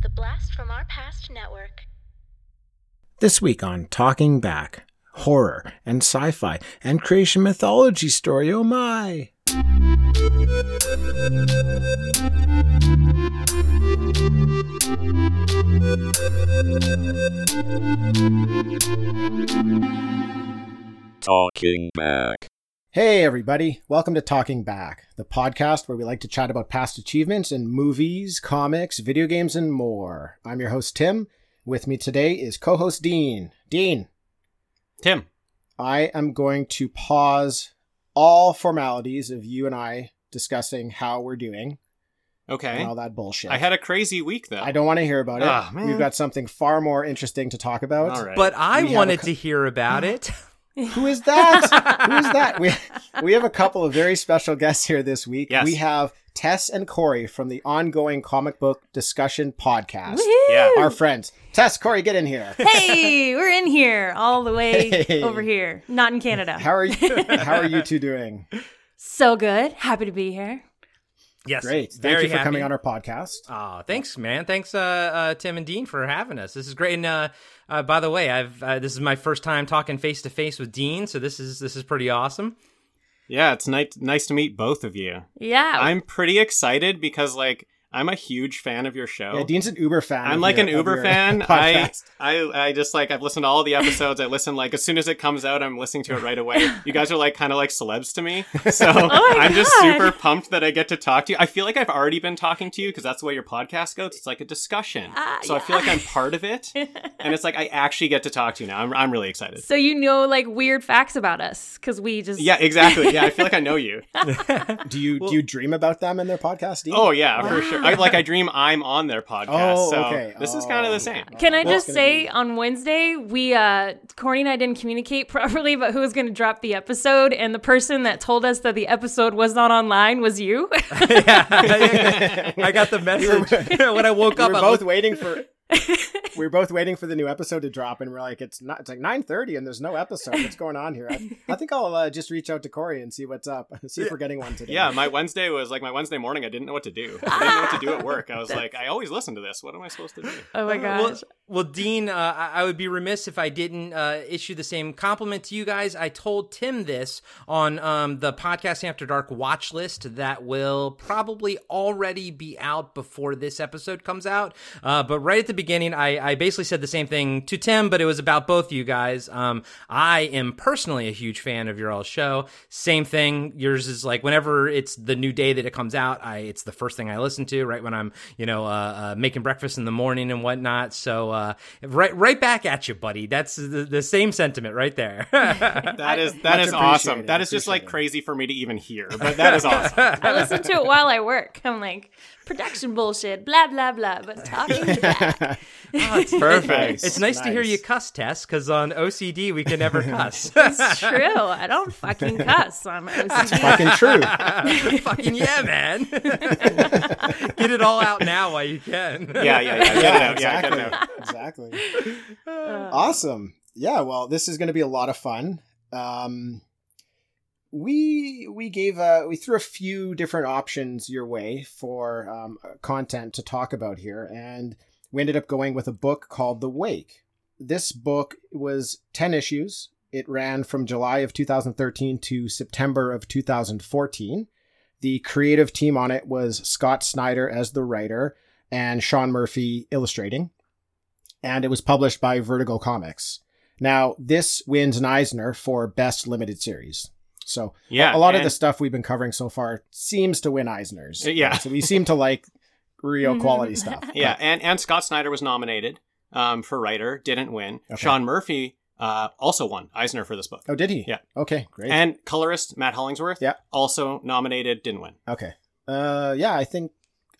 The Blast from Our Past Network. This week on Talking Back, horror and sci fi and creation mythology story, oh my! Talking back. Hey, everybody. Welcome to Talking Back, the podcast where we like to chat about past achievements in movies, comics, video games, and more. I'm your host, Tim. With me today is co host Dean. Dean, Tim. I am going to pause all formalities of you and I discussing how we're doing Okay. and all that bullshit. I had a crazy week though. I don't want to hear about it. Ah, man. We've got something far more interesting to talk about. All right. But I We wanted co- to hear about it. Who is that? Who is that? We we have a couple of very special guests here this week. Yes. We have Tess and Corey from the ongoing comic book discussion podcast. yeah. Our friends. Tess, Corey, get in here. hey, we're in here, all the way Hey. over here, not in Canada. How are you how are you two doing? so good. Happy to be here. Yes, Great. Thank very you for happy. coming on our podcast. Oh, thanks, man. Thanks, uh, uh, Tim and Dean, for having us. This is great. And uh, uh, by the way, I've uh, this is my first time talking face to face with Dean, so this is this is pretty awesome. yeah, it's nice nice to meet both of you. Yeah. I'm pretty excited because like I'm a huge fan of your show. Yeah, Dean's an Uber fan. I'm like your- an Uber fan. I, podcast. I I just like I've listened to all the episodes. I listen like as soon as it comes out, I'm listening to it right away. You guys are like kind of like celebs to me, so my I'm just super pumped that I get to talk to you. I feel like I've already been talking to you because that's the way your podcast goes. It's like a discussion, Ah, so I feel like I'm part of it, and it's like I actually get to talk to you now. I'm I'm really excited. so you know like weird facts about us because we just Yeah, exactly. Yeah, I feel like I know you. Do you do you dream about them in their podcast, Dean? Oh yeah, for sure. I like I dream I'm on their podcast. Oh, so okay. this is Oh, kind of the same. Can I just say be- on Wednesday we uh Corey and I didn't communicate properly about who was going to drop the episode and the person that told us that the episode was not online was you. yeah, I got the message when I woke we up. were I both looked- wait for we were both waiting for the new episode to drop, and we're like, it's not. It's like nine thirty, and there's no episode. What's going on here? I, I think I'll uh, just reach out to Corey and see what's up. See if we're getting one today. Yeah, my Wednesday was like my Wednesday morning. I didn't know what to do. I didn't know what to do at work. I was like, I always listen to this. What am I supposed to do? oh my Well, gosh. well, Dean, uh, I would be remiss if I didn't uh, issue the same compliment to you guys. I told Tim this on um, the podcast After Dark watch list that will probably already be out before this episode comes out. Uh, but right at the beginning, I, I basically said the same thing to Tim, but it was about both you guys. Um, I am personally a huge fan of your all show. Same thing. Yours is like whenever it's the new day that it comes out, I it's the first thing I listen to right when I'm you know uh, uh, making breakfast in the morning and whatnot. So uh, right right back at you, buddy. That's the, the same sentiment right there. That is that Much is awesome. That is just like appreciated. crazy for me to even hear, but that is awesome. I listen to it while I work. I'm like, production bullshit, blah, blah, blah, but talking back. Oh, it's Perfect. It's nice, to hear you cuss, Tess, because on OCD we can never cuss. It's true. I don't fucking cuss on OCD. fucking true. Fucking yeah, man. Get it all out now while you can. Yeah, yeah, yeah. Get it out. Yeah, get exactly. it out. Exactly. Uh, Awesome. Yeah. Well, this is going to be a lot of fun. Um, we we gave uh we threw a few different options your way for um, content to talk about here, and we ended up going with a book called The Wake. This book was ten issues. It ran from July of 2013 to September of 2014. The creative team on it was Scott Snyder as the writer and Sean Murphy illustrating and it was published by Vertigo Comics. Now, this wins an Eisner for Best Limited Series. So, Yeah, a lot of the stuff we've been covering so far seems to win Eisners. Yeah. So, we seem to like real Mhm. quality stuff. Yeah, and and Scott Snyder was nominated um, for writer, didn't win. Okay. Sean Murphy uh, also won Eisner for this book, Oh, did he? Yeah. Okay, great. and colorist Matt Hollingsworth, Yeah. also nominated, didn't win. okay. Uh, yeah, I think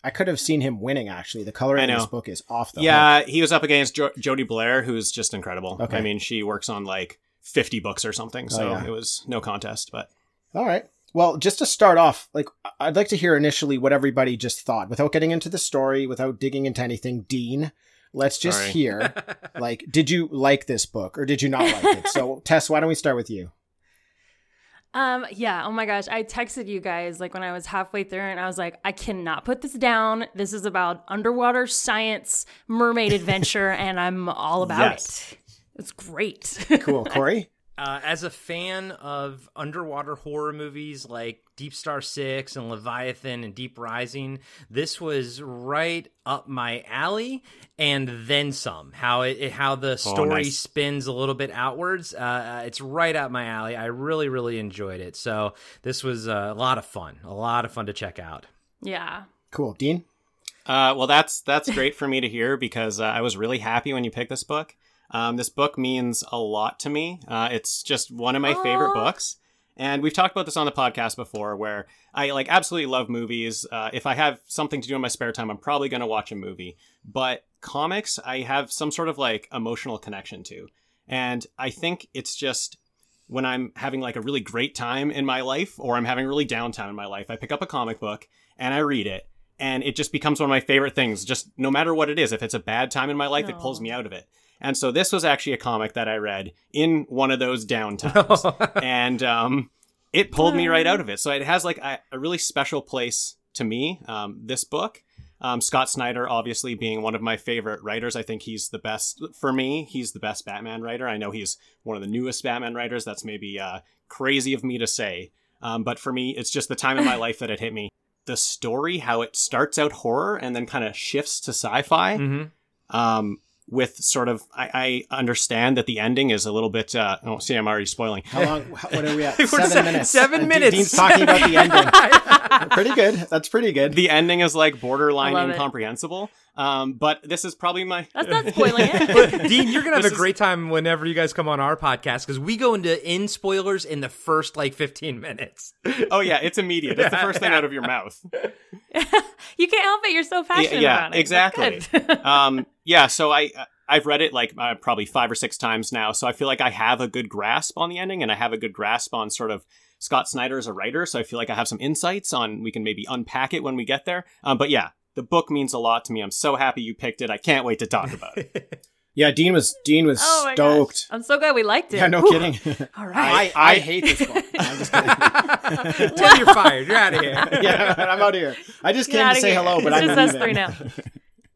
I could have seen him winning, actually. The color in this book is off the hook. yeah, he was up against jo- Jordie Bellaire, who's just incredible. Okay. I mean, she works on like 50 books or something, oh, so Oh, yeah. it was no contest. But All right. Well, just to start off, like I'd like to hear initially what everybody just thought without getting into the story, without digging into anything. Dean, let's just Sorry. hear like did you like this book or did you not like it? So, Tess, why don't we start with you? Um, yeah. Oh my gosh. I texted you guys like when I was halfway through and I was like, I cannot put this down. This is about underwater science, mermaid adventure, and I'm all about Yes. it. It's great. Cool, Corey. Uh, as a fan of underwater horror movies like Deep Star Six and Leviathan and Deep Rising, this was right up my alley, and then some. How it, it- how the story nice. spins a little bit outwards. Uh, Uh, it's right up my alley. I really really enjoyed it. So this was uh, a lot of fun. A lot of fun to check out. yeah. Cool, Dean. Uh, well, that's that's great for me to hear because uh, I was really happy when you picked this book. Um, this book means a lot to me. Uh, it's just one of my favorite books, and we've talked about this on the podcast before. Where I like absolutely love movies. Uh, if I have something to do in my spare time, I'm probably going to watch a movie. But comics, I have some sort of like emotional connection to, and I think it's just when I'm having like a really great time in my life or I'm having really downtime in my life, I pick up a comic book and I read it. And it just becomes one of my favorite things, just no matter what it is. If it's a bad time in my life, it pulls me out of it. And so this was actually a comic that I read in one of those downtimes. and um, it pulled me right out of it. So it has like a, a really special place to me, um, this book. Um, Scott Snyder, obviously being one of my favorite writers, I think he's the best for me. He's the best Batman writer. I know he's one of the newest Batman writers. That's maybe uh, crazy of me to say, um, but for me, it's just the time in my life that it hit me. The story, how it starts out horror and then kind of shifts to sci-fi, hmm um, with sort of I, I understand that the ending is a little bit. Uh, oh, see, I'm already spoiling. How long? What are we at? We're seven minutes. seven And De- minutes. Dean's talking about the ending. pretty good. That's pretty good. The ending is like borderline I love it. incomprehensible. Um, but this is probably my. That's not spoiling it. But Dean, you're gonna have This a is- great time whenever you guys come on our podcast because we go into in spoilers in the first like 15 minutes. oh yeah, it's immediate. It's the first thing yeah. out of your mouth. you can't help it. You're so passionate yeah, about it. Exactly. um, yeah, so I I've read it like uh, probably five or six times now, so I feel like I have a good grasp on the ending, and I have a good grasp on sort of Scott Snyder as a writer. So I feel like I have some insights on. We can maybe unpack it when we get there. Um, but yeah, the book means a lot to me. I'm so happy you picked it. I can't wait to talk about it. Yeah, Dean was Dean was oh stoked. gosh. I'm so glad we liked it. Yeah, no Whew. kidding. All right, I. I I- hate this book. I'm just kidding. Tim, you're fired. You're out of here. yeah, I'm out of here. I just Get came to say here. hello, but it's I'm just us leaving. three now.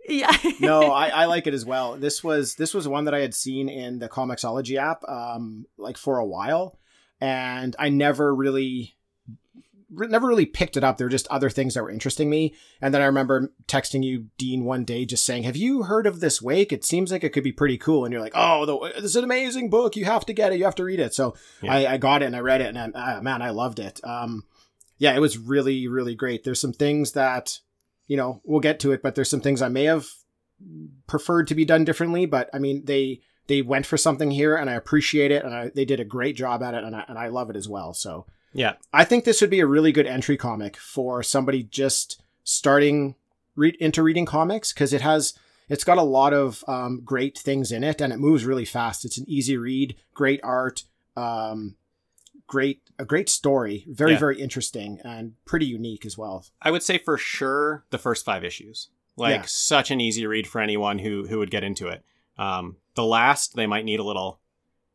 Yeah. no, I, I like it as well. This was this was one that I had seen in the Comixology app, um, like for a while, and I never really, never really picked it up. There were just other things that were interesting me, and then I remember texting you, Dean, one day, just saying, "Have you heard of this Wake? It seems like it could be pretty cool." And you're like, "Oh, the, this is an amazing book. You have to get it. You have to read it." So Yeah. I, I got it and I read it, and I, ah, man, I loved it. Um, yeah, it was really, really great. There's some things that you know, we'll get to it, but there's some things I may have preferred to be done differently. But I mean, they they went for something here, and I appreciate it, and I, they did a great job at it, and I, and I love it as well. So yeah, I think this would be a really good entry comic for somebody just starting read into reading comics because it has it's got a lot of um, great things in it, and it moves really fast. It's an easy read, great art. Um, great a great story very Yeah. very interesting and pretty unique as well I would say for sure the first five issues. Like Yeah. such an easy read for anyone who who would get into it. Um, the last they might need a little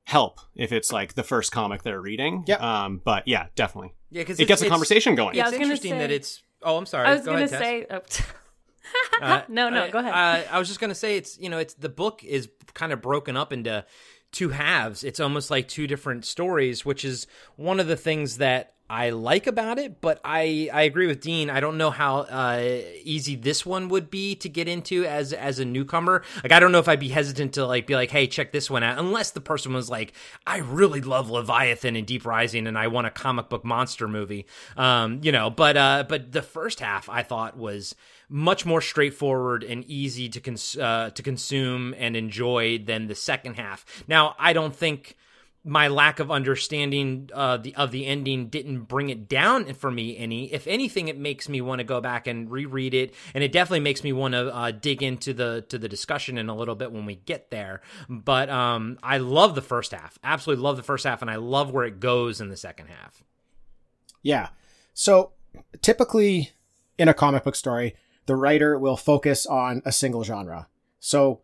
help if it's like the first comic they're reading. Yeah. Um, but yeah, definitely. Yeah, because It gets a conversation going. Yeah, It's was gonna interesting that it's. Oh, I'm sorry. I was Go gonna ahead, say. Oh. Uh, no, no, I- go ahead. Uh, I was just gonna say it's you know it's the book is kind of broken up into two halves. It's almost like two different stories, which is one of the things that I like about it. But I I agree with Dean. I don't know how uh, easy this one would be to get into as as a newcomer. Like I don't know if I'd be hesitant to like be like, hey, check this one out, unless the person was like, I really love Leviathan and Deep Rising, and I want a comic book monster movie. Um, you know, but uh, but the first half I thought was much more straightforward and easy to cons- uh, to consume and enjoy than the second half. Now, I don't think my lack of understanding uh, the of the ending didn't bring it down for me any. If anything, it makes me want to go back and reread it, and it definitely makes me want to uh, dig into the to the discussion in a little bit when we get there. But um, I love the first half, absolutely love the first half, and I love where it goes in the second half. Yeah. So typically in a comic book story, the writer will focus on a single genre. So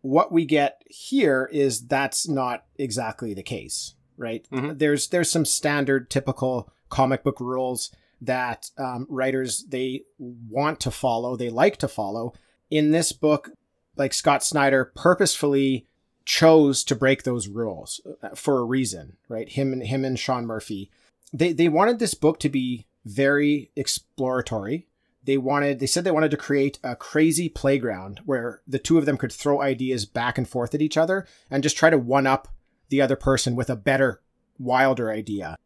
what we get here is that's not exactly the case. right? Mhm. There's there's some standard typical comic book rules that um, writers they want to follow, they like to follow. In this book, like Scott Snyder purposefully chose to break those rules uh, for a reason, right? Him and him and Sean Murphy, they they wanted this book to be very exploratory. They wanted they said they wanted to create a crazy playground where the two of them could throw ideas back and forth at each other and just try to one up the other person with a better, wilder idea.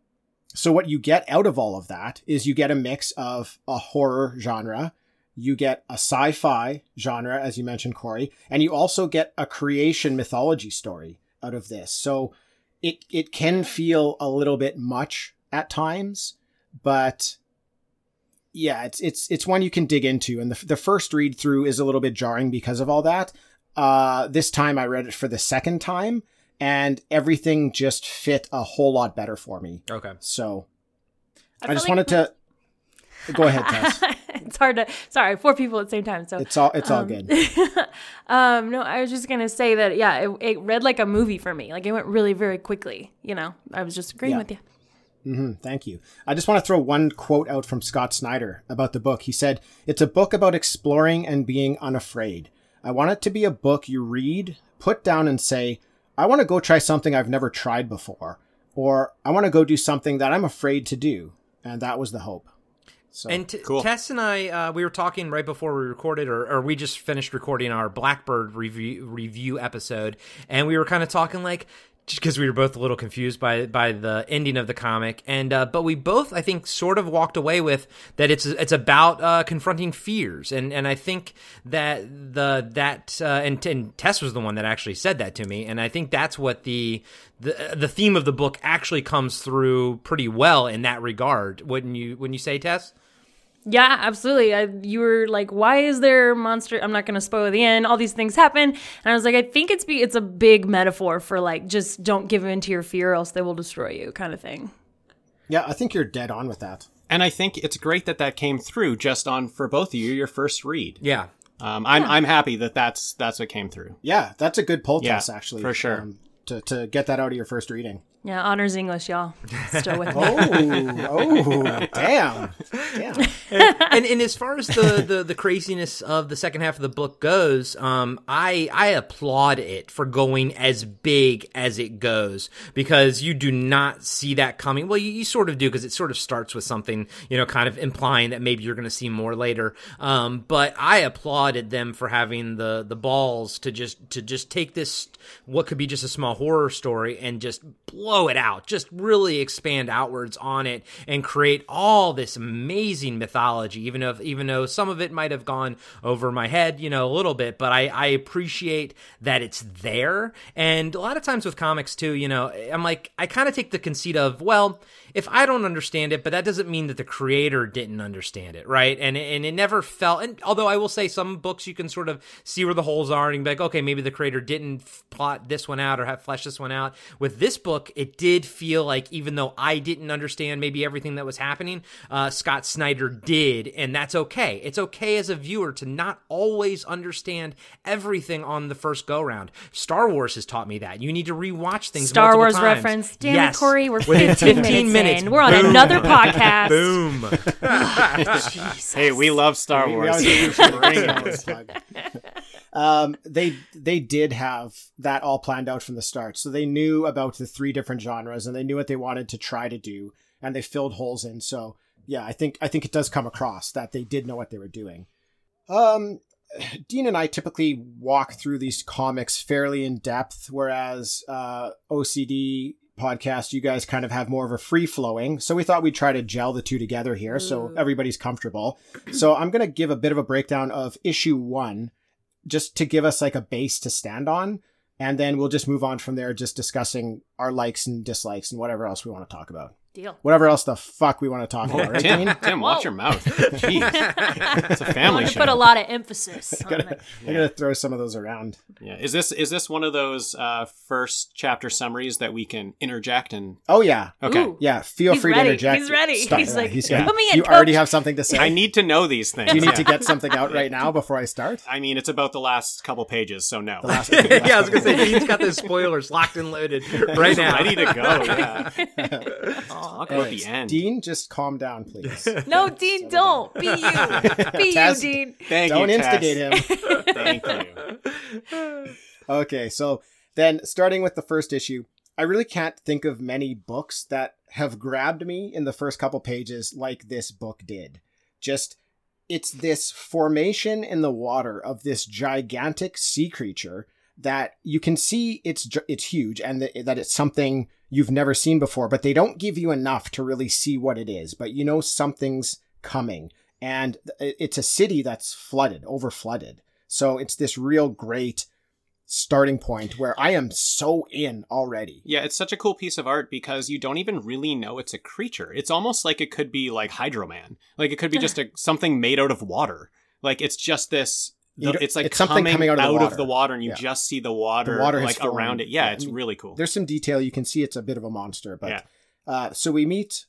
So what you get out of all of that is you get a mix of a horror genre, you get a sci-fi genre, as you mentioned, Corey, and you also get a creation mythology story out of this. So it it can feel a little bit much at times, but yeah, it's it's it's one you can dig into. And the the first read through is a little bit jarring because of all that. Uh, this time I read it for the second time, and everything just fit a whole lot better for me. Okay. So I, feel just like- wanted to go ahead, Tess. it's hard to. Sorry, four people at the same time. So It's all it's all Um, good. um, no, I was just gonna say that. Yeah, it, it read like a movie for me. Like it went really very quickly. You know, I was just agreeing Yeah. with you. Hmm thank you. I just want to throw one quote out from Scott Snyder about the book. He said, It's a book about exploring and being unafraid. I want it to be a book you read, put down, and say, I want to go try something I've never tried before, or I want to go do something that I'm afraid to do. And that was the hope. So, And t- Cool. Tess and I, uh, we were talking right before we recorded, or, or we just finished recording our Blackbird review review episode, and we were kind of talking like because we were both a little confused by by the ending of the comic, and uh, but we both, I think, sort of walked away with that it's it's about uh, confronting fears, and and I think that the that uh, and, and Tess was the one that actually said that to me, and I think that's what the the the theme of the book actually comes through pretty well in that regard. Wouldn't you? Wouldn't you say, Tess? Yeah, absolutely. I, you were like, "Why is there monster?" I'm not going to spoil the end. All these things happen, and I was like, "I think it's be it's a big metaphor for like just don't give in to your fear, else they will destroy you," kind of thing. yeah, I think you're dead on with that. And I think it's great that that came through just on for both of you your first read. Yeah. Um, I'm I'm happy that that's that's what came through. Yeah, that's a good poll Yeah, Tess, actually. for sure. um, to, to get that out of your first reading. Yeah, honors English, y'all. Still with me. Oh, oh, damn. Damn. and and as far as the, the the craziness of the second half of the book goes, um, I I applaud it for going as big as it goes because you do not see that coming. Well, you, you sort of do because it sort of starts with something you know, kind of implying that maybe you're going to see more later. Um, but I applauded them for having the the balls to just to just take this what could be just a small horror story and just blow it out, just really expand outwards on it and create all this amazing mythology. Even if even though some of it might have gone over my head, you know, a little bit, but I, I appreciate that it's there. And a lot of times with comics too, you know, I'm like I kind of take the conceit of well, if I don't understand it, but that doesn't mean that the creator didn't understand it, right? And and it never felt. And although I will say some books you can sort of see where the holes are and be like, okay, maybe the creator didn't plot this one out or have flesh this one out. With this book, it did feel like even though I didn't understand maybe everything that was happening, uh, Scott Snyder did, and that's okay. It's okay as a viewer to not always understand everything on the first go round. Star Wars has taught me that you need to rewatch things. Star Wars times. reference. Damn yes. it, Corey. We're Within 15, minutes, in. We're on boom. another podcast. Boom. Hey, we love Star We- we Wars. always appreciate the plug. um, they they did have that all planned out from the start, so they knew about the three different genres and they knew what they wanted to try to do, and they filled holes in. So yeah, I think I think it does come across that they did know what they were doing. Um, Dean and I typically walk through these comics fairly in depth, whereas uh, OCD podcast, you guys kind of have more of a free flowing. So we thought we'd try to gel the two together here so mm. everybody's comfortable. So I'm going to give a bit of a breakdown of issue one just to give us like a base to stand on. And then we'll just move on from there, just discussing our likes and dislikes and whatever else we want to talk about. Deal. whatever else the fuck we want to talk about, right, Tim, Dean? Tim, watch your mouth. Jeez. It's a family want to show. put a lot of emphasis on Gotta- it. I'm gonna throw some of those around. Yeah. Is this is this one of those uh, first chapter summaries that we can interject and Oh yeah, okay? Ooh. yeah. Feel He's free ready. to interject. He's ready. Start- He's yeah, like, he's Yeah. put me in, You already have something to say. I need to know these things. Do you need yeah. to get something out right now before I start? I mean, it's about the last couple pages, so no. The last, yeah, I was gonna say Dean's got the spoilers locked and loaded right now. Ready to go. Yeah. Talk about Anyways, the end. Dean, just calm down, please. No, Dean, don't. Be you. Be you, Dean. Thank Don't you, Tess. instigate him. Thank you. Okay, so then starting with the first issue, I really can't think of many books that have grabbed me in the first couple pages like this book did. Just it's this formation in the water of this gigantic sea creature that you can see it's it's huge and that, that it's something you've never seen before, but they don't give you enough to really see what it is. But you know something's coming, and it's a city that's flooded, over flooded. So it's this real great starting point where I am so in already. Yeah, it's such a cool piece of art because you don't even really know it's a creature. It's almost like it could be like Hydro-Man. Like it could be just a something made out of water. Like it's just this. It's like it's something coming out of the water. water, and you Yeah. just see the water, The water like around it. Yeah, Yeah, it's I mean, really cool. There's some detail you can see it's a bit of a monster, but Yeah. uh, so we meet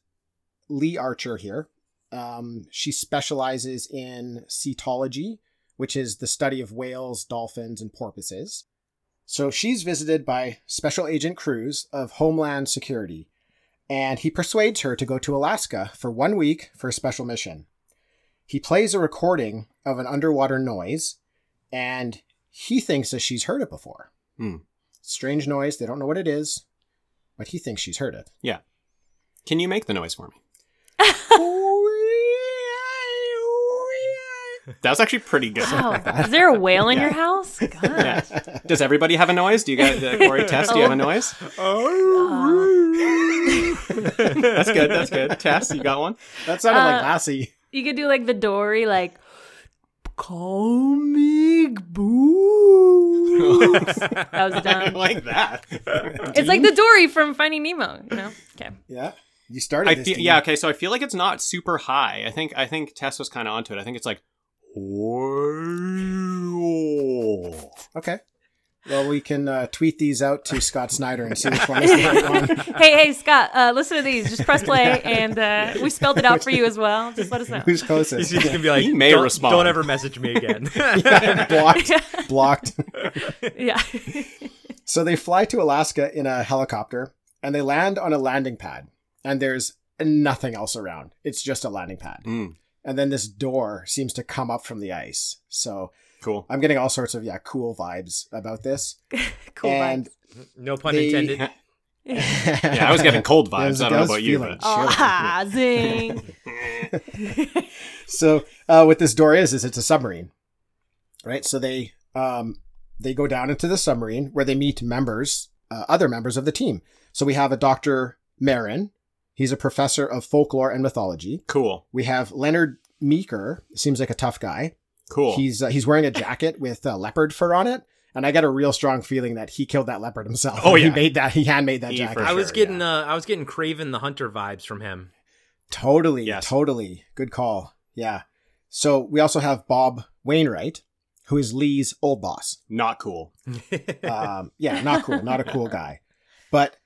Lee Archer here. Um, she specializes in cetology, which is the study of whales, dolphins, and porpoises. So she's visited by Special Agent Cruz of Homeland Security, and he persuades her to go to Alaska for one week for a special mission. He plays a recording of an underwater noise, and he thinks that she's heard it before. Hmm. Strange noise. They don't know what it is, but he thinks she's heard it. Yeah. Can you make the noise for me? That was actually pretty good. Wow. Is there a whale in Yeah. your house? God. Yeah. Does everybody have a noise? Do you guys, uh, Corey, Tess, do you have a noise? That's good. That's good. Tess, you got one? That sounded like Uh, Lassie. You could do like the Dory, like comic books. that was I dumb. like that. It's like the Dory from Finding Nemo. You know? Okay. Yeah, you started. I this, feel Dean. yeah okay. So I feel like it's not super high. I think I think Tess was kind of onto it. I think it's like. Okay. Well, we can uh, tweet these out to Scott Snyder and see which one is the right one. Hey, hey, Scott, uh, listen to these. Just press play, and uh, we spelled it out for you as well. Just let us know. Who's He's closest? just gonna be like, He may don't, respond. don't ever message me again. blocked. Blocked. Yeah. So they fly to Alaska in a helicopter and they land on a landing pad. And there's nothing else around. It's just a landing pad. Mm, And then this door seems to come up from the ice. So cool. I'm getting all sorts of yeah cool vibes about this. cool and vibes. no pun They- intended. Yeah, I was getting cold I was- vibes. I I don't know was about you, feeling but. Oh, ah, zing. so uh, what this door is is it's a submarine, right? So they um, they go down into the submarine where they meet members, uh, other members of the team. So we have a Doctor Marin. He's a professor of folklore and mythology. cool, We have Leonard Meeker. Seems like a tough guy. Cool. He's uh, he's wearing a jacket with uh, leopard fur on it, and I got a real strong feeling that he killed that leopard himself. Oh, yeah, he made that. He handmade that He jacket. for I was sure, getting uh, I was getting Kraven the Hunter vibes from him. Totally, Yes. totally. Good call. Yeah. So we also have Bob Wainwright, who is Lee's old boss. not cool. Um, yeah, not cool, not a cool guy. But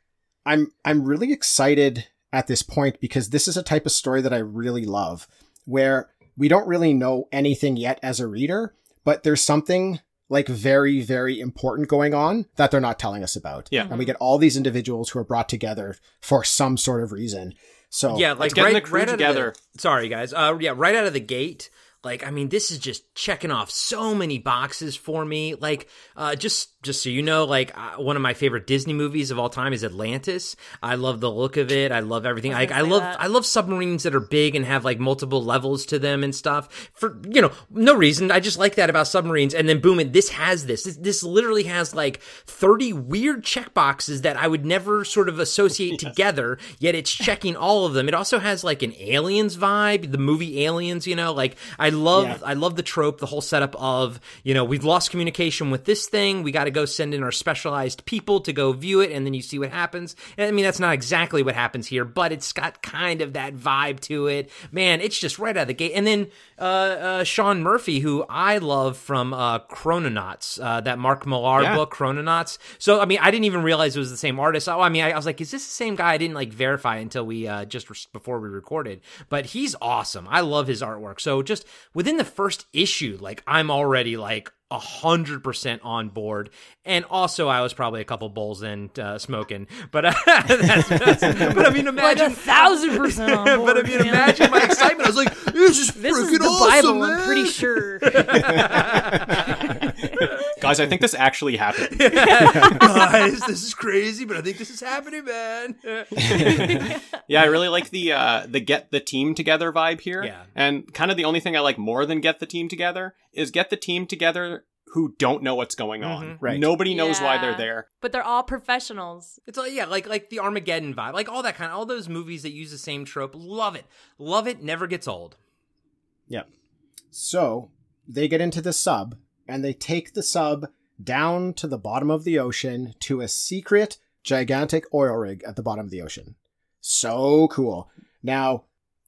I'm I'm really excited at this point because this is a type of story that I really love, where we don't really know anything yet as a reader, but there's something like very very important going on that they're not telling us about. Yeah. And we get all these individuals who are brought together for some sort of reason. So yeah, like getting right, the crew right out of the- together. sorry, guys. Uh, yeah, right out of the gate. Like, I mean, this is just checking off so many boxes for me. Like, uh, just just so you know, like uh, one of my favorite Disney movies of all time is Atlantis. I love the look of it. I love everything. I was Like, I love that. I love submarines that are big and have like multiple levels to them and stuff. For you know, no reason. I just like that about submarines. And then boom, and this has this. This, this literally has like thirty weird check boxes that I would never sort of associate together. Yet it's checking all of them. It also has like an aliens vibe, the movie Aliens. You know, like I love Yeah. I love the trope, the whole setup of you know we've lost communication with this thing. We got to go send in our specialized people to go view it, and then you see what happens. And I mean that's not exactly what happens here, but it's got kind of that vibe to it. Man, it's just right out of the gate. And then uh, uh, Sean Murphy, who I love from uh, Chrononauts, uh, that Mark Millar Yeah. book, Chrononauts. So I mean I didn't even realize it was the same artist. Oh, I mean I, I was like, is this the same guy? I didn't like verify until we uh, just re- before we recorded. But he's awesome. I love his artwork. So just within the first issue, like I'm already like a hundred percent on board. And also, I was probably a couple bowls in uh, smoking. But uh, that's, that's, but I mean, Like imagine. a thousand percent on board. but I mean, man. imagine my excitement. I was like, "This is This is freaking the awesome, Bible, man. I'm pretty sure. Guys, I think this actually happened. Guys, this is crazy, but I think this is happening, man. Yeah, I really like the uh the get the team together vibe here. Yeah. And kind of the only thing I like more than get the team together is get the team together who don't know what's going on. Right. Nobody knows why they're there. But they're all professionals. It's like yeah, like like the Armageddon vibe, like all that kind of all those movies that use the same trope. Love it, love it. Never gets old. Yeah. So they get into the sub and they take the sub down to the bottom of the ocean to a secret gigantic oil rig at the bottom of the ocean. So cool. Now,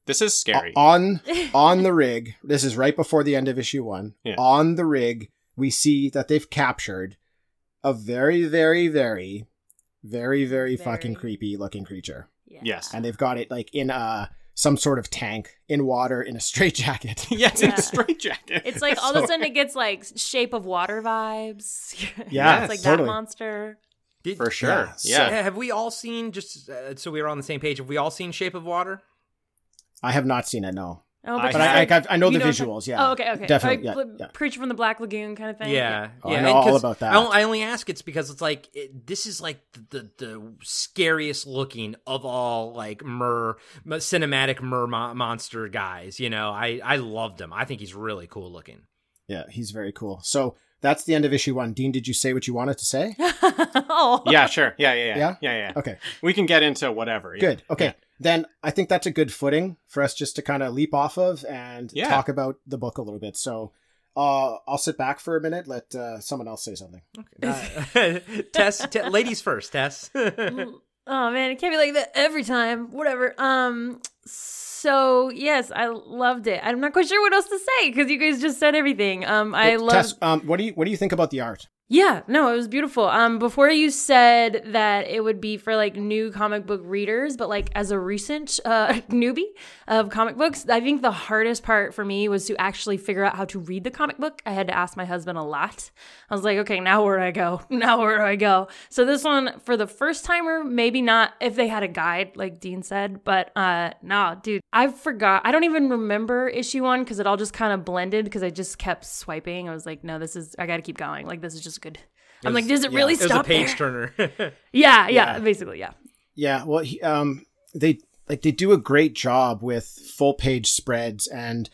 This is scary. on on the rig, this is right before the end of issue 1. Yeah. On the rig, we see that they've captured a very very very very very fucking creepy looking creature. Yeah. Yes. And they've got it like in a some sort of tank in water in a straitjacket. yes, in Yeah. a straitjacket. It's like all of a sudden it gets like shape of water vibes. Yeah, it's like totally. that monster. Did, for sure. Yeah, Yeah. so- Have we all seen just uh, so we were on the same page? Have we all seen Shape of Water? I have not seen it, no. Oh, But I, I, I know the know- visuals, yeah. Oh, okay, okay. Definitely, Like, yeah, yeah. Creature from the Black Lagoon kind of thing. Yeah, Oh, yeah. I know and all 'cause about that. I, only- I only ask it's because it's like it, this is like the, the the scariest looking of all like mer cinematic mer mo- monster guys. You know, I I loved him. I think he's really cool looking. Yeah, he's very cool. So that's the end of issue one. Dean, did you say what you wanted to say? oh. Yeah, sure. Yeah, yeah, yeah. Yeah? Yeah, yeah. Okay, We can get into whatever. yeah. good. Okay, then I think that's a good footing for us just to kind of leap off of and Yeah. talk about the book a little bit. So uh, I'll sit back for a minute, let uh, someone else say something. Uh, Tess, Te- ladies first. Tess. Oh man, it can't be like that every time. Whatever. Um. So yes, I loved it. I'm not quite sure what else to say because you guys just said everything. Um, I love. Tess, um, what do you what do you think about the art? Yeah, no, it was beautiful. Um, before you said that it would be for like new comic book readers, but like as a recent uh, newbie of comic books, I think the hardest part for me was to actually figure out how to read the comic book. I had to ask my husband a lot. I was like, okay, now where do I go? Now where do I go? So this one for the first timer, maybe not if they had a guide, like Dean said, but uh, no, dude, I forgot. I don't even remember issue one because it all just kind of blended because I just kept swiping. I was like, no, this is I got to keep going. Like this is just good. I'm like, does it yeah. really it was a stop page there? turner. Yeah, yeah, Yeah. basically, yeah. Yeah, well, he, um, they like they do a great job with full page spreads, and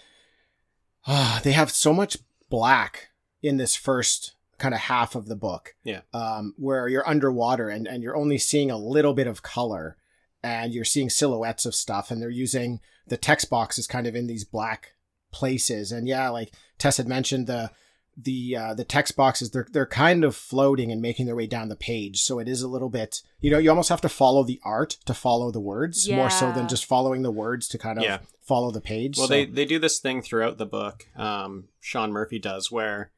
uh, they have so much black in this first kind of half of the book. Yeah. um, where you're underwater and and you're only seeing a little bit of color, and you're seeing silhouettes of stuff, and they're using the text boxes kind of in these black places, and yeah, like Tess had mentioned the the uh, the text boxes they're they're kind of floating and making their way down the page so it is a little bit you know you almost have to follow the art to follow the words more so than just following the words to kind of Yeah. follow the page Well, so- they they do this thing throughout the book. Um, Sean Murphy does where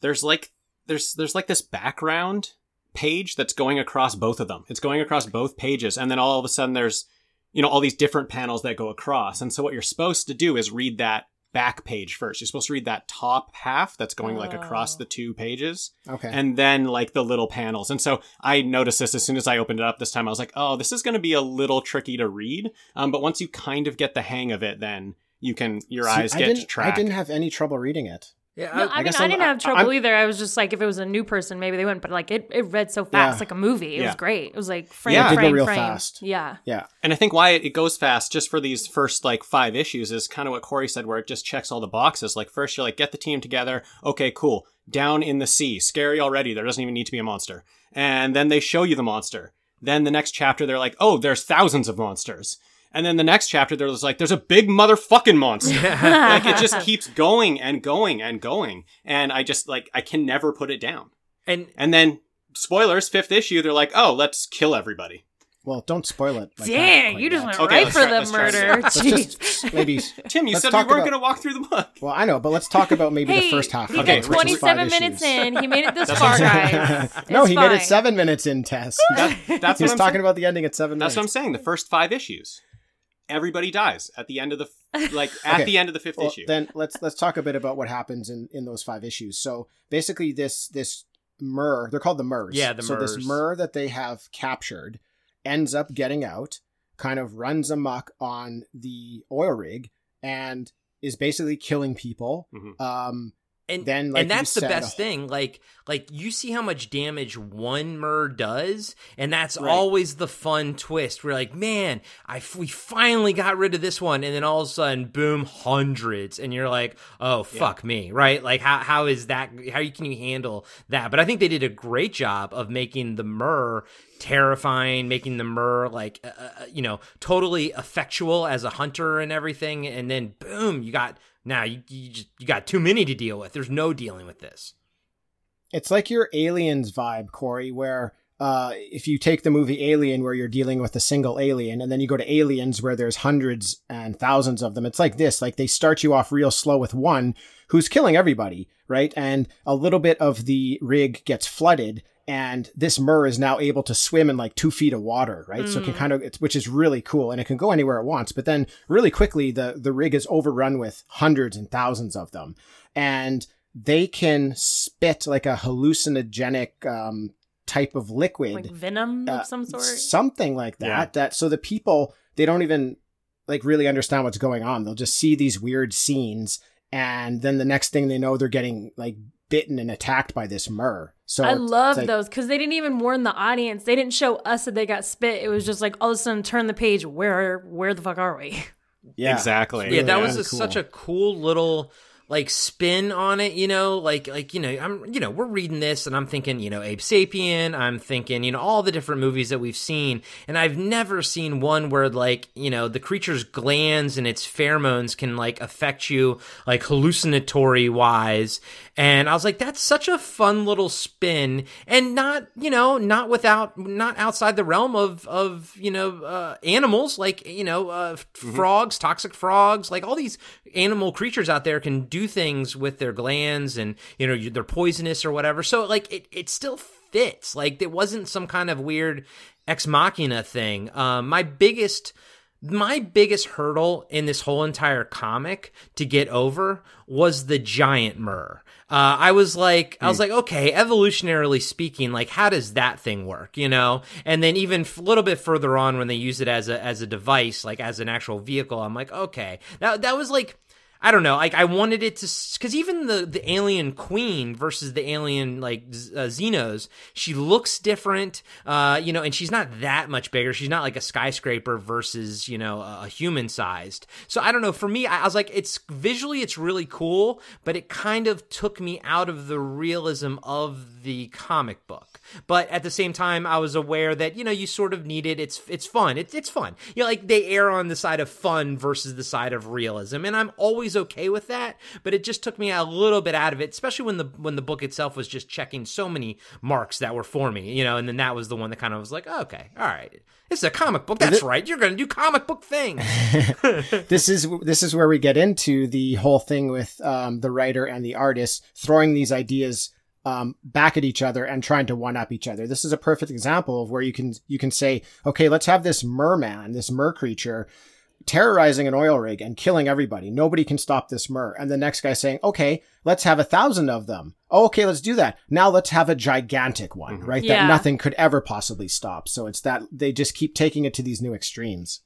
there's like there's there's like this background page that's going across both of them. It's going across both pages, and then all of a sudden there's you know all these different panels that go across. And so what you're supposed to do is read that back page first. You're supposed to read that top half that's going like across Oh. the two pages okay and then like the little panels. And so I noticed this as soon as I opened it up this time. I was like, oh, this is going to be a little tricky to read. Um, but once you kind of get the hang of it, then you can your See, eyes I get didn't, to track. I didn't have any trouble reading it yeah, No, I- I, mean, I I'm- didn't have trouble I'm- either. I was just like, if it was a new person, maybe they wouldn't. But like, it, it read so fast, Yeah. like a movie. It Yeah. was great. It was like frame, Yeah. It did go frame, real frame. fast. Yeah. yeah And I think why it goes fast just for these first like five issues is kind of what Corey said, where it just checks all the boxes. Like first you're like, get the team together. Okay, cool. Down in the sea, scary already. There doesn't even need to be a monster. And then they show you the monster. Then the next chapter, they're like, oh, there's thousands of monsters. And then the next chapter, there's like, there's a big motherfucking monster. like it just keeps going and going and going. And I just like, I can never put it down. And And then, spoilers, fifth issue, they're like, oh, let's kill everybody. Well, don't spoil it. like Dang, you just yet. went Okay, right for try- the let's murder. Let's just maybe. Tim, you Let's said we weren't about- going to walk through the book. Well, I know, but let's talk about maybe Hey, the first half. he of Okay, it, got 27 minutes issues. in. He made it this far, what guys. no, It's he made it seven minutes in, Tess. That, that's He what was I'm talking saying. about the ending at seven That's what I'm saying. The first five issues, everybody dies at the end of the like at Okay. the end of the fifth Well, issue. then let's let's talk a bit about what happens in in those five issues. So basically, this this Mur, they're called the Murs. Yeah, the so Murs. this Mur that they have captured ends up getting out, kind of runs amok on the oil rig, and is basically killing people. Mhm. Um, and Then, like and that's the best thing like like you see how much damage one mur does and that's Right. always the fun twist. We're like man i we finally got rid of this one and then all of a sudden boom hundreds and you're like oh fuck me right? Like how how is that how can you handle that? But i think they did a great job of making the mur terrifying making the mur like uh, uh, you know totally effectual as a hunter and everything and then boom you got now you you, just, you got too many to deal with there's no dealing with this it's like your aliens vibe, Corey, where uh, if you take the movie Alien, where you're dealing with a single alien, and then you go to Aliens, where there's hundreds and thousands of them, it's like this. Like they start you off real slow with one who's killing everybody, right? And a little bit of the rig gets flooded. And this Mur is now able to swim in like two feet of water, right? So it can kind of, it's, which is really cool, and it can go anywhere it wants. But then, really quickly, the the rig is overrun with hundreds and thousands of them, and they can spit like a hallucinogenic um, type of liquid, Like venom uh, of some sort. something like that. Yeah. That so the people they don't even like really understand what's going on. They'll just see these weird scenes, and then the next thing they know, they're getting like bitten and attacked by this mur. So I love like- those because they didn't even warn the audience. They didn't show us that they got spit. It was just like all of a sudden turn the page. Where where the fuck are we? Yeah, Exactly. it's yeah, that really, was really a, such a cool little like spin on it, you know, like like you know, I'm you know, we're reading this and I'm thinking, you know, Abe Sapien, I'm thinking, you know, all the different movies that we've seen, and I've never seen one where like, you know, the creature's glands and its pheromones can like affect you like hallucinatory wise. And I was like, that's such a fun little spin. And not, you know, not without not outside the realm of of, you know, uh animals like, you know, uh frogs, toxic frogs, like all these animal creatures out there can do things with their glands and, you know, they're poisonous or whatever. So like it it still fits. Like it wasn't some kind of weird ex machina thing. Um my biggest my biggest hurdle in this whole entire comic to get over was the giant mur. Uh, I was like, I was like, okay, evolutionarily speaking, like, how does that thing work, you know? And then even a little bit further on, when they use it as a as a device, like as an actual vehicle, I'm like, okay, that that was like. I don't know. Like I wanted it to, because even the the alien queen versus the alien like uh, Xenos, she looks different. Uh, you know, and she's not that much bigger. She's not like a skyscraper versus you know a, a human sized. So I don't know. For me, I, I was like, it's visually it's really cool, but it kind of took me out of the realism of the comic book. But at the same time, I was aware that you know you sort of needed. It's it's fun. It's it's fun. You know, like they err on the side of fun versus the side of realism, and I'm always okay with that. But it just took me a little bit out of it, especially when the when the book itself was just checking so many marks that were for me. You know, and then that was the one that kind of was like, oh, okay, all right. It's a comic book. That's right. You're going to do comic book things. this is this is where we get into the whole thing with um, the writer and the artist throwing these ideas um, back at each other and trying to one up each other. This is a perfect example of where you can you can say, okay, let's have this merman, this mer creature, terrorizing an oil rig and killing everybody. Nobody can stop this mer. And the next guy saying, okay, let's have a thousand of them. Oh, okay, let's do that. Now let's have a gigantic one, right? Yeah. That nothing could ever possibly stop. So it's that they just keep taking it to these new extremes.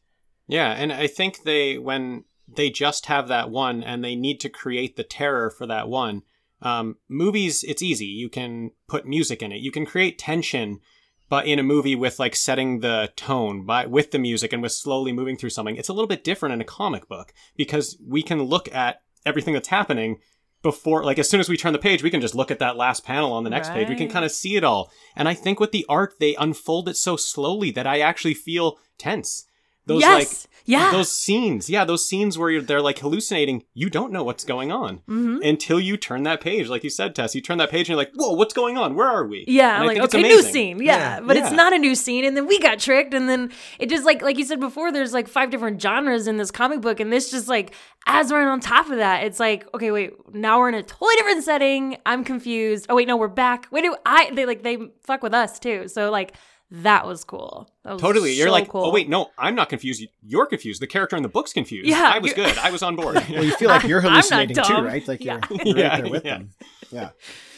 Yeah, and I think they when they just have that one and they need to create the terror for that one. Um, movies, it's easy. You can put music in it. You can create tension, but in a movie with like setting the tone by with the music and with slowly moving through something, it's a little bit different in a comic book because we can look at everything that's happening before like as soon as we turn the page we can just look at that last panel on the next page we can kind of see it all and i think with the art they unfold it so slowly that i actually feel tense those yes. like yeah. those scenes yeah those scenes where you're, they're like hallucinating you don't know what's going on Mhm. until you turn that page like you said tess you turn that page and you're like whoa what's going on where are we Yeah, And like, think it's okay, new scene. Yeah, Yeah. but Yeah. it's not a new scene. And then we got tricked. And then it just like, like you said before, there's like five different genres in this comic book. And this just like adds right on top of that. It's like, okay, wait, now we're in a totally different setting. I'm confused. Oh, wait, no, we're back. Wait, do I, they like, they fuck with us too. So like, that was cool. That was totally you're like cool. oh wait no i'm not confused you're confused the character in the book's confused Yeah, i was good i was on board Well, you feel like you're hallucinating too, right? Like Yeah. you're, you're Yeah, right there with yeah. them. Yeah.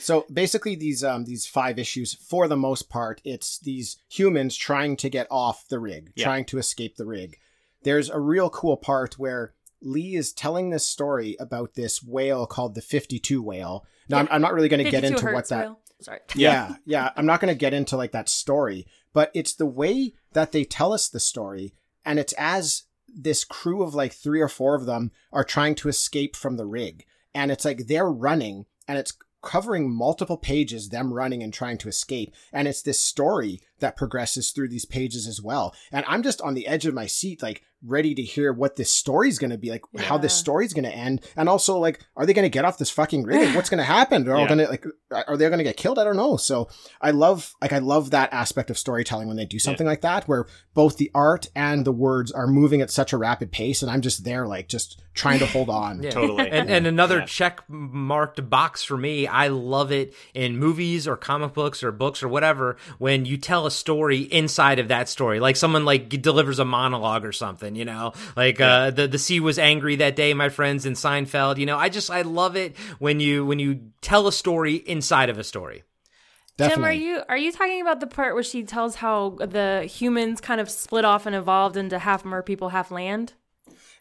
So basically, these um these five issues, for the most part, it's these humans trying to get off the rig, Yeah. trying to escape the rig. There's a real cool part where Lee is telling this story about this whale called the 52 whale. Now, I'm, I'm not really going to get into what that whale. Sorry. yeah, yeah. I'm not going to get into like that story, but it's the way that they tell us the story, and it's as this crew of like three or four of them are trying to escape from the rig, and it's like they're running, and it's covering multiple pages them running and trying to escape and it's this story that progresses through these pages as well. And i'm just on the edge of my seat like ready to hear what this story's going to be like how this Yeah. story's going to end and also like are they going to get off this fucking rig what's going to happen they're all Yeah. going to like are they going to get killed i don't know so i love like i love that aspect of storytelling when they do something like that where both the art and the words are moving at such a rapid pace and i'm just there like just trying to hold on Yeah. Totally. And, and another Yeah. check marked box for me. I love it in movies or comic books or books or whatever when you tell a story inside of that story. Like someone like delivers a monologue or something, you know? Like uh the the sea was angry that day, my friends in Seinfeld, you know. I just I love it when you when you tell a story inside of a story. Tim, are you are you talking about the part where she tells how the humans kind of split off and evolved into half mer people, half land?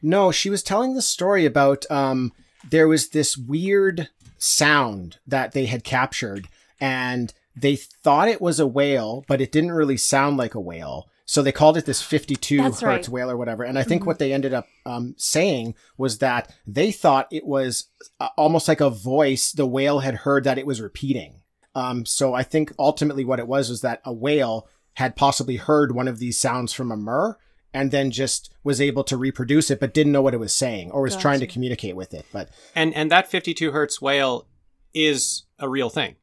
No, she was telling the story about um there was this weird sound that they had captured and they thought it was a whale, but it didn't really sound like a whale. So they called it this 52 That's hertz right. Mm-hmm. whale or whatever. And I think what they ended up um, saying was that they thought it was uh, almost like a voice the whale had heard that it was repeating. Um, so I think ultimately what it was was that a whale had possibly heard one of these sounds from a mer and then just was able to reproduce it, but didn't know what it was saying or was trying to communicate with it. But and and that 52 hertz whale is a real thing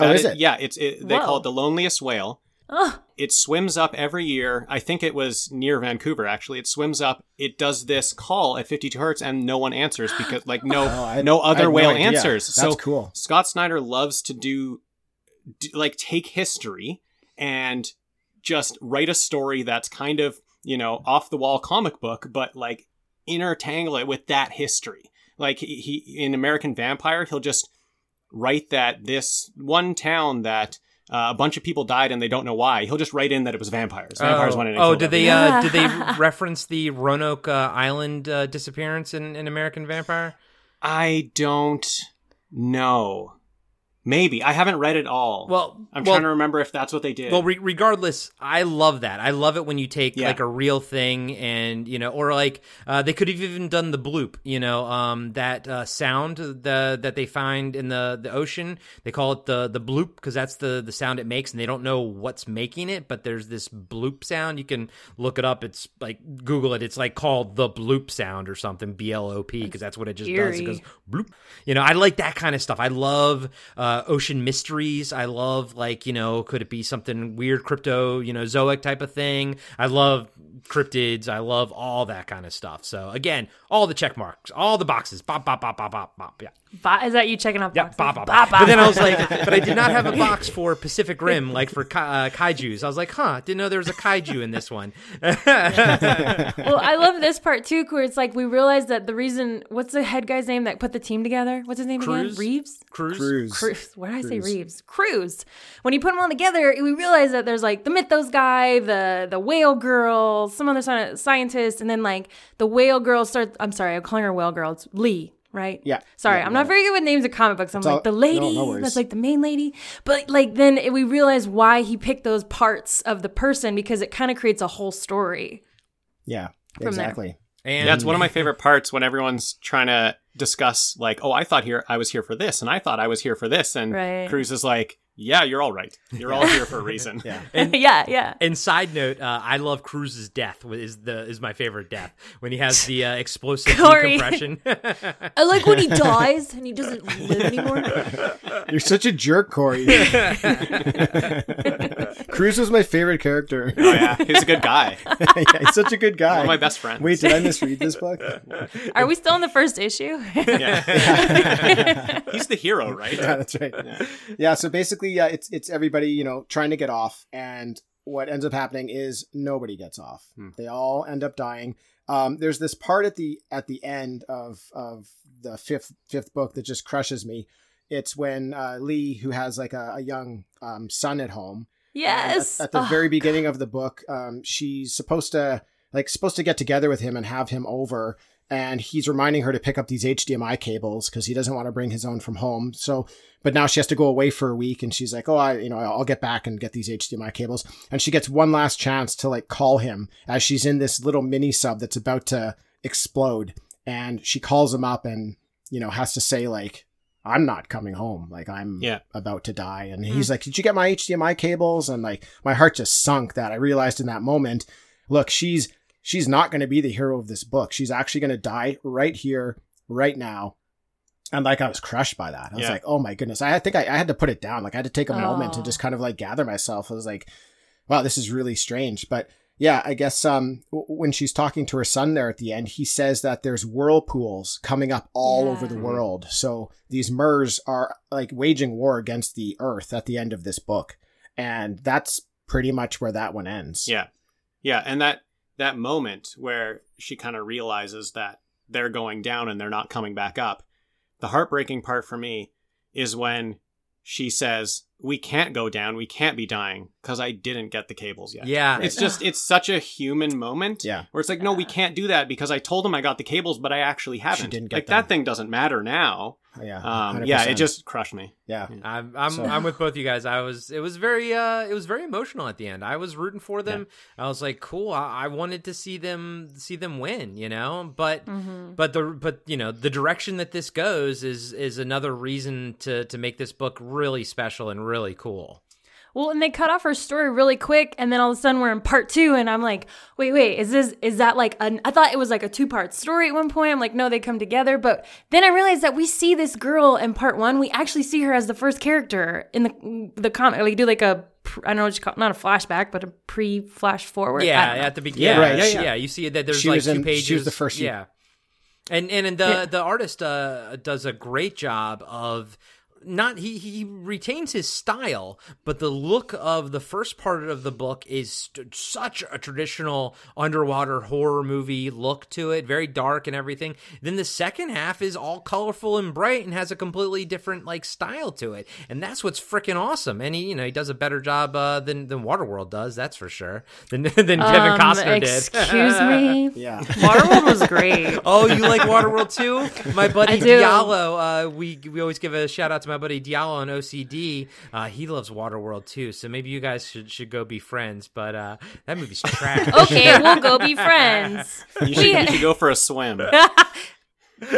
Oh, That is it? yeah it's it, they Whoa. call it the loneliest whale Oh, it swims up every year. I think it was near Vancouver actually. It swims up. It does this call at 52 hertz, and no one answers because like no Oh, I- no other no whale idea. answers. That's so cool. Scott Snyder loves to do, do like take history and just write a story that's kind of you know off the wall comic book, but like intertangle it with that history. Like he, he in American Vampire, he'll just write that this one town that uh, a bunch of people died and they don't know why. He'll just write in that it was vampires. Vampires oh, went in. And oh killed did they uh, did they reference the Roanoke uh, Island uh, disappearance in, in American Vampire? I don't know. Maybe I haven't read it all. Well, I'm well, trying to remember if that's what they did. Well, re- regardless, I love that. I love it when you take Yeah. like a real thing and you know, or like uh, they could have even done the bloop. You know, um, that uh, sound the that they find in the the ocean. They call it the the bloop because that's the the sound it makes, and they don't know what's making it. But there's this bloop sound. You can look it up. It's like Google it. It's like called the bloop sound or something. B L O P because that's what it just does. It goes bloop. You know, I like that kind of stuff. I love uh, Uh, ocean mysteries. I love like you know, could it be something weird, crypto, you know, zoic type of thing. I love cryptids. I love all that kind of stuff. So again, all the check marks, all the boxes, bop bop bop bop bop bop. Yeah, Bo- is that you checking off yeah, boxes? bop bop Bop, bop. bop. But then I was like, but I did not have a box for Pacific Rim, like for ka- uh, kaiju's. I was like, huh, didn't know there was a kaiju in this one. well, I love this part too, where it's like we realized that the reason what's the head guy's name that put the team together? What's his name Cruz? again? Reeves. Cruise. Cruise. Cruz. What did I say? Reeves. Cruz. When you put them all together, we realize that there's like the Mythos guy, the the whale girl, some other scientist, and then like the whale girl starts. I'm sorry, I'm calling her whale girl. It's Lee. Right? Yeah. Sorry, Yeah, I'm no. not very good with names of comic books. I'm all- like the lady no worries. that's like the main lady. But like then it- we realize why he picked those parts of the person because it kind of creates a whole story. Yeah, there. exactly. And yeah, it's one of my favorite parts when everyone's trying to discuss like, oh, I thought here I was here for this, and I thought I was here for this, and Right. Cruz is like, yeah, you're all right. You're all here for a reason. Yeah. yeah, yeah. And side note, uh, I love Cruz's death. Is the is my favorite death when he has the uh, explosive Corey. decompression. I like when he dies and he doesn't live anymore. You're such a jerk, Corey. Cruz was my favorite character. Oh yeah, he's a good guy. yeah, he's such a good guy. One of my best friends. Wait, did I misread this book? Are we still in the first issue? Yeah. he's the hero, right? yeah, that's right. Yeah. so basically, yeah, it's it's everybody you know trying to get off, and what ends up happening is nobody gets off. Hmm. They all end up dying. Um, there's this part at the at the end of of the fifth fifth book that just crushes me. It's when uh, Lee, who has like a, a young um, son at home, and yes. At, at the Oh, very beginning of the book, um, she's supposed to like supposed to get together with him and have him over, and he's reminding her to pick up these HDMI cables because he doesn't want to bring his own from home. So, but now she has to go away for a week, and she's like, "Oh, I, you know, I'll get back and get these HDMI cables." And she gets one last chance to like call him as she's in this little mini sub that's about to explode, and she calls him up and you know has to say like. I'm not coming home. Like I'm Yeah. about to die. And mm-hmm. he's like, Did you get my HDMI cables? And like my heart just sunk that I realized in that moment, look, she's she's not gonna be the hero of this book. She's actually gonna die right here, right now. And like I was crushed by that. I was Yeah. like, oh my goodness. I think I, I had to put it down. Like I had to take a moment to just kind of like gather myself. I was like, wow, this is really strange. But yeah, I guess um when she's talking to her son there at the end, he says that there's whirlpools coming up all over the world. So these Mers are like waging war against the Earth at the end of this book, and that's pretty much where that one ends. Yeah. Yeah, and that that moment where she kind of realizes that they're going down and they're not coming back up. The heartbreaking part for me is when she says, "We can't go down. We can't be dying because I didn't get the cables yet." yeah, It's just it's such a human moment. Yeah. Where it's like, "No, we can't do that because I told him I got the cables, but I actually haven't." didn't get like them. that thing doesn't matter now. yeah, Um, yeah, it just crushed me. yeah. I'm I'm, So- I'm with both you guys. I was it was very uh it was very emotional at the end. I was rooting for them. I was like, cool. I, I wanted to see them see them win, you know. But Mm-hmm. but the but you know the direction that this goes is is another reason to to make this book really special and really cool. Well, and they cut off her story really quick, and then all of a sudden we're in part two, and I'm like, wait, wait, is this is that like an? I thought it was like a two part story at one point. I'm like, no, they come together, but then I realized that we see this girl in part one. We actually see her as the first character in the the comic. Like do like a I don't know what you call it, not a flashback, but a pre flash forward. Yeah, at the beginning. Right, Yeah, she- yeah, yeah. You see that there's she like was two in- she was the first- Yeah, and and, and the Yeah. the artist uh, does a great job of not he he retains his style, but the look of the first part of the book is st- such a traditional underwater horror movie look to it, very dark and everything. Then the second half is all colorful and bright and has a completely different like style to it, and that's what's freaking awesome. And he you know he does a better job uh, than than Waterworld does, that's for sure. Than than Kevin Um, Costner did. Excuse me. Yeah. Waterworld was great. Oh, you like Waterworld too? My buddy I do. Diallo, uh, we we always give a shout out to my buddy Diallo on OCD. Uh, he loves Waterworld too, so maybe you guys should should go be friends. But uh, that movie's trash. Okay, we'll go be friends. You should, you should go for a swim.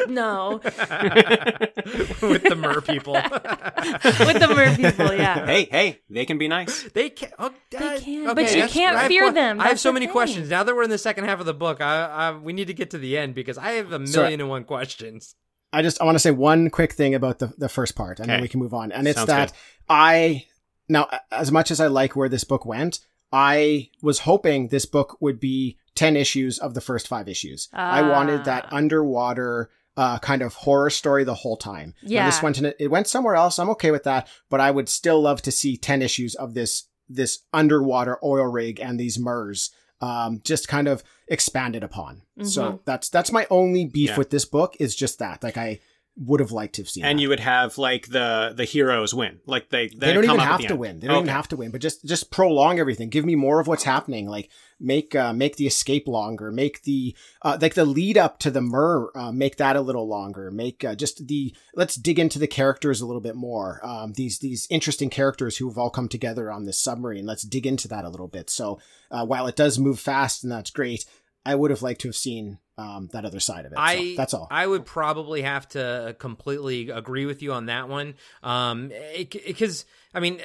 No, with the mer people. with the mer people, yeah. hey, hey, they can be nice. They can. Oh, They uh, can, okay, but you can't I have fear que- them. I have so many thing. questions. Now that we're in the second half of the book, I, I we need to get to the end because I have a So- million and one questions. I just I want to say one quick thing about the the first part, and then we can move on. And it's Sounds that good. I now as much as I like where this book went, I was hoping this book would be ten issues of the first five issues. I wanted that Ah. underwater. Uh, kind of horror story the whole time. Now, Yeah. this went in, it went somewhere else. I'm okay with that, but I would still love to see ten issues of this this underwater oil rig and these mers um, just kind of expanded upon. So that's that's my only beef Yeah. with this book is just that. Like I would have liked to have seen. And that. you would have like the the heroes win. Like they they, they don't even have the to end. win. They don't even have to win, but just just prolong everything. Give me more of what's happening. Like make uh, make the escape longer. Make the uh, like the lead up to the mur. Uh, make that a little longer. Make uh, just the let's dig into the characters a little bit more. Um, these these interesting characters who have all come together on this submarine. Let's dig into that a little bit. So uh, while it does move fast and that's great. I would have liked to have seen um, that other side of it. So I that's all. I would probably have to completely agree with you on that one. Um, because I mean.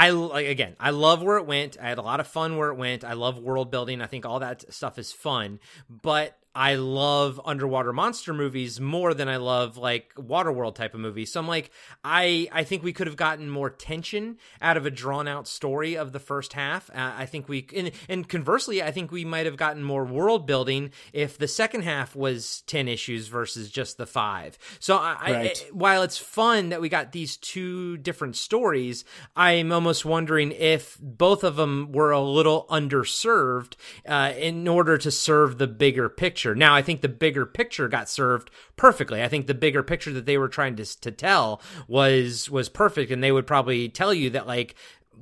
I like again. I love where it went. I had a lot of fun where it went. I love world building. I think all that stuff is fun. But I love underwater monster movies more than I love like Waterworld type of movies. So I'm like, I I think we could have gotten more tension out of a drawn out story of the first half. Uh, I think we and, and conversely, I think we might have gotten more world building if the second half was ten issues versus just the five. So I, Right. I while it's fun that we got these two different stories, I'm almost wondering if both of them were a little underserved uh, in order to serve the bigger picture. Now, I think the bigger picture got served perfectly. I think the bigger picture that they were trying to to tell was was perfect, and they would probably tell you that like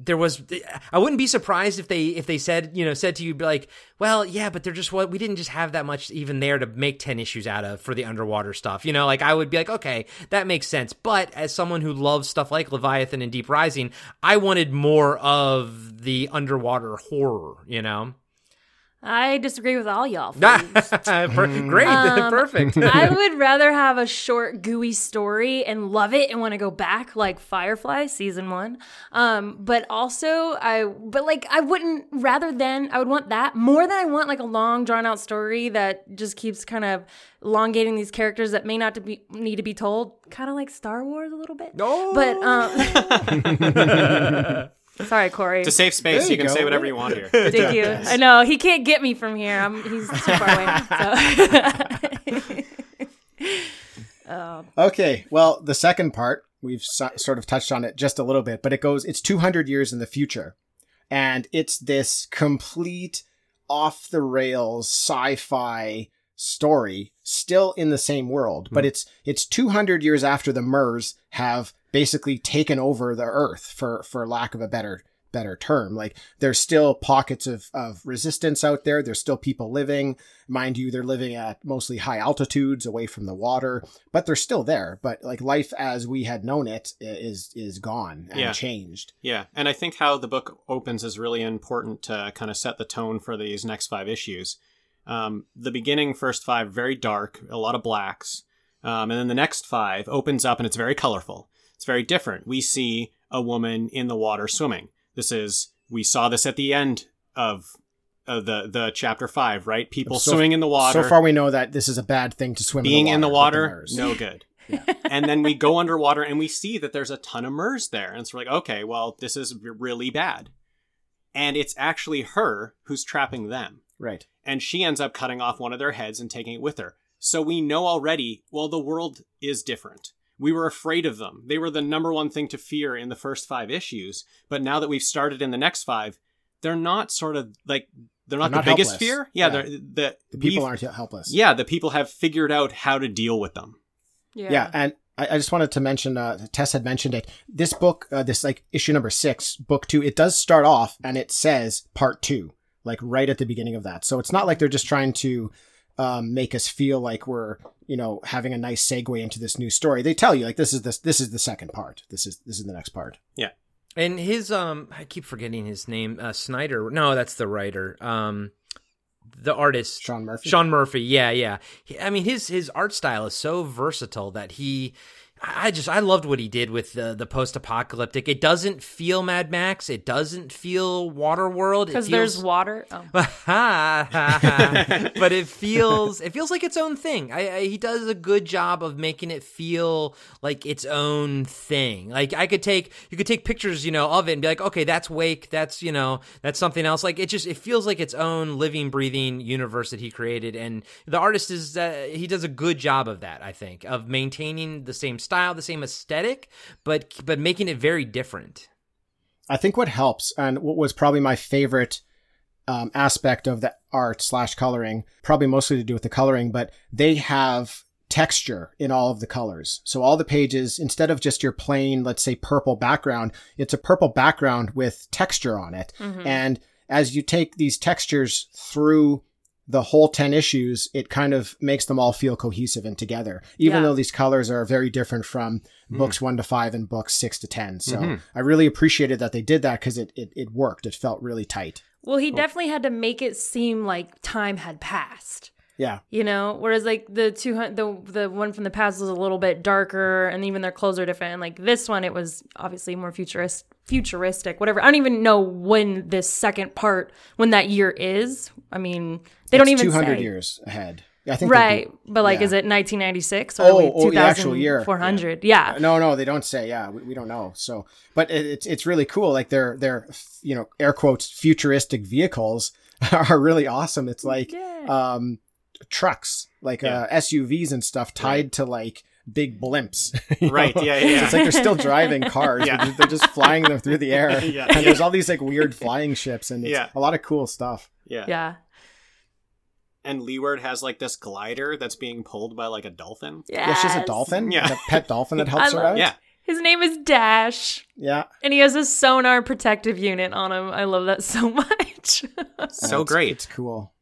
there was I wouldn't be surprised if they if they said you know said to you like well yeah but they're just what we didn't just have that much even there to make 10 issues out of for the underwater stuff. You know like I would be like okay that makes sense. But as someone who loves stuff like Leviathan and Deep Rising I wanted more of the underwater horror you know I disagree with all y'all. Great Um, perfect I would rather have a short, gooey story and love it and want to go back, like Firefly season one. Um, but also, I but like I wouldn't rather than I would want that more than I want like a long, drawn out story that just keeps kind of elongating these characters that may not to be need to be told. Kind of like Star Wars a little bit. Oh. But um, sorry, Corey. It's a safe space. There You you can go. say whatever you want here. Thank you. I know he can't get me from here. I'm he's too far away. So. Um, okay, well, the second part we've so- sort of touched on it just a little bit, but it goes. It's 200 years in the future, and it's this complete off the rails sci-fi story, still in the same world, but hmm. it's it's 200 years after the Mers have basically taken over the Earth, for for lack of a better better term. Like there's still pockets of, of resistance out there. There's still people living. Mind you, they're living at mostly high altitudes away from the water, but they're still there. But like life as we had known it is is gone and Yeah. changed. Yeah, and I think how the book opens is really important to kind of set the tone for these next five issues. Um, the beginning first five very dark, a lot of blacks, um, and then the next five opens up and it's very colorful. It's very different. We see a woman in the water swimming. This is we saw this at the end of uh, the the chapter five, right? People So- swimming in the water So far, we know that this is a bad thing to swim being in the water, Mers. no good. and then we go underwater and we see that there's a ton of MERS there. And it's like, okay, well, this is really bad. And it's actually her who's trapping them. Right. And she ends up cutting off one of their heads and taking it with her. So we know already, well, the world is different. We were afraid of them. They were the number one thing to fear in the first five issues. But now that we've started in the next five, they're not sort of like, they're not They're the not biggest fear. Yeah, Yeah. the, The people aren't helpless. Yeah, the people have figured out how to deal with them. Yeah, and I, I just wanted to mention, uh, Tess had mentioned it. This book, uh, this like issue number six, book two, it does start off and it says part two, like right at the beginning of that. So it's not like they're just trying to um, make us feel like we're, you know, having a nice segue into this new story. They tell you like this is this this is the second part. This is this is the next part. Yeah. And his um I keep forgetting his name. Uh Snyder. No, that's the writer. Um the artist Sean Murphy. Sean Murphy. Yeah, yeah. He- I mean his his art style is so versatile that he I just I loved what he did with the the post apocalyptic. It doesn't feel Mad Max. It doesn't feel Waterworld. Because feels- there's water. Oh. but it feels it feels like its own thing. I, I, he does a good job of making it feel like its own thing. Like I could take you could take pictures, you know, of it and be like, okay, that's Wake, that's you know, that's something else. Like it just it feels like its own living, breathing universe that he created, and the artist is uh, he does a good job of that. I think of maintaining the same style, the same aesthetic, but but making it very different. I think what helps and what was probably my favorite um, aspect of the art slash coloring, probably mostly to do with the coloring, but they have texture in all of the colors. So all the pages, instead of just your plain, let's say purple background, it's a purple background with texture on it. And as you take these textures through the whole 10 issues, it kind of makes them all feel cohesive and together, even Yeah. though these colors are very different from books one to five and books six to 10. So Mhm. I really appreciated that they did that because it, it, it worked. It felt really tight. Well, he definitely had to make it seem like time had passed. Yeah. You know, whereas like the two hundred, the the one from the past was a little bit darker, and even their clothes are different. And like this one, it was obviously more futurist, futuristic, whatever. I don't even know when this second part, when that year is. I mean, they don't It's even 200 say. years ahead. Yeah, I think right? But like, yeah. is it 1996 or Oh, oh, oh, the actual year. 2400? Yeah. No, no, they don't say. Yeah, we, we don't know. So, but it, it's it's really cool. Like their their you know air quotes futuristic vehicles are really awesome. It's like Yeah. um trucks, like uh, SUVs and stuff tied to like big blimps. Right, know? yeah, yeah, So it's like they're still driving cars. Yeah. they're- they're just flying them through the air. Yeah. And there's all these like weird flying ships and it's Yeah. a lot of cool stuff. Yeah. yeah. And Leeward has like this glider that's being pulled by like a dolphin. Yes. Yeah, she's a dolphin. Yeah. a pet dolphin that helps I her love- out. Yeah. His name is Dash. yeah. And he has a sonar protective unit on him. I love that so much. So great. It's cool.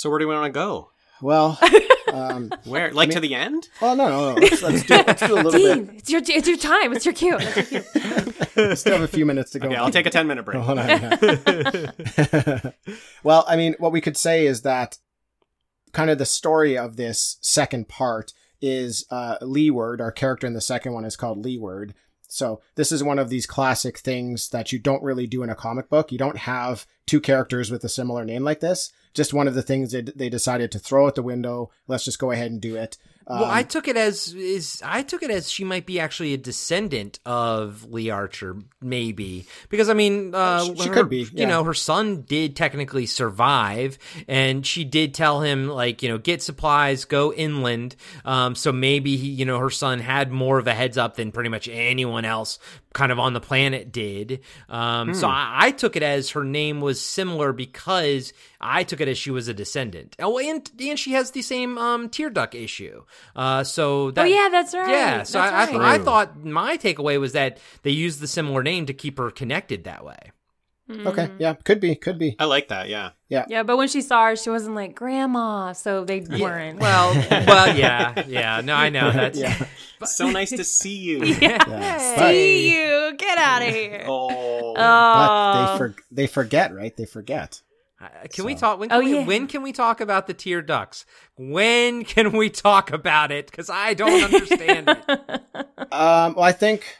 So where do we want to go? Well, um, Where? Like to the end? well, no, no, no. Let's, let's do, let's do a little bit. It's your it's your time. It's your cue. It's your cue. We still have a few minutes to go. Okay, I'll take a 10 minute break. Hold on. yeah. well, I mean, what we could say is that kind of the story of this second part is uh, Leeward. Our character in the second one is called Leeward. So this is one of these classic things that you don't really do in a comic book. You don't have two characters with a similar name like this. Just one of the things that they decided to throw out the window. Let's just go ahead and do it. well, Um, I took it as is I took it as she might be actually a descendant of Lee Archer, maybe because I mean, uh, She- she her- could be, You know, her son did technically survive, and she did tell him like you know get supplies, go inland. Um, so maybe he, you know her son had more of a heads up than pretty much anyone else kind of on the planet did. Um, so I, I took it as her name was similar because I took it as she was a descendant. Oh, and and she has the same um tear duct issue. Uh, so that Oh yeah, that's right. yeah. So That's I, I, th- I thought my takeaway was that they used the similar name to keep her connected that way. Okay. Yeah. Could be. Could be. I like that, yeah. Yeah, yeah. but when she saw her, she wasn't like grandma, so they weren't. Well, well, yeah, yeah. No, I know that's. Yeah. So nice to see you. Yeah. see you. Get out of here. Oh. But they Oh. for, they forget, right? They forget. Uh, Can we talk? When can, Oh, we, yeah. when can we talk about the tear ducts? When can we talk about it? Because I don't understand it. Um, well, I think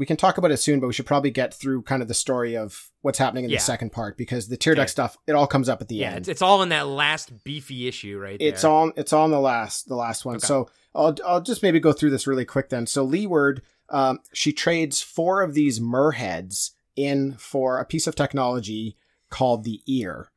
we can talk about it soon, but we should probably get through kind of the story of what's happening in Yeah. the second part because the tear duct Okay. stuff it all comes up at the Yeah, end. it's, it's all in that last beefy issue right there. It's on it's on the last the last one. Okay. So I'll I'll just maybe go through this really quick then. So Leeward, um, she trades four of these merheads in for a piece of technology called the ear.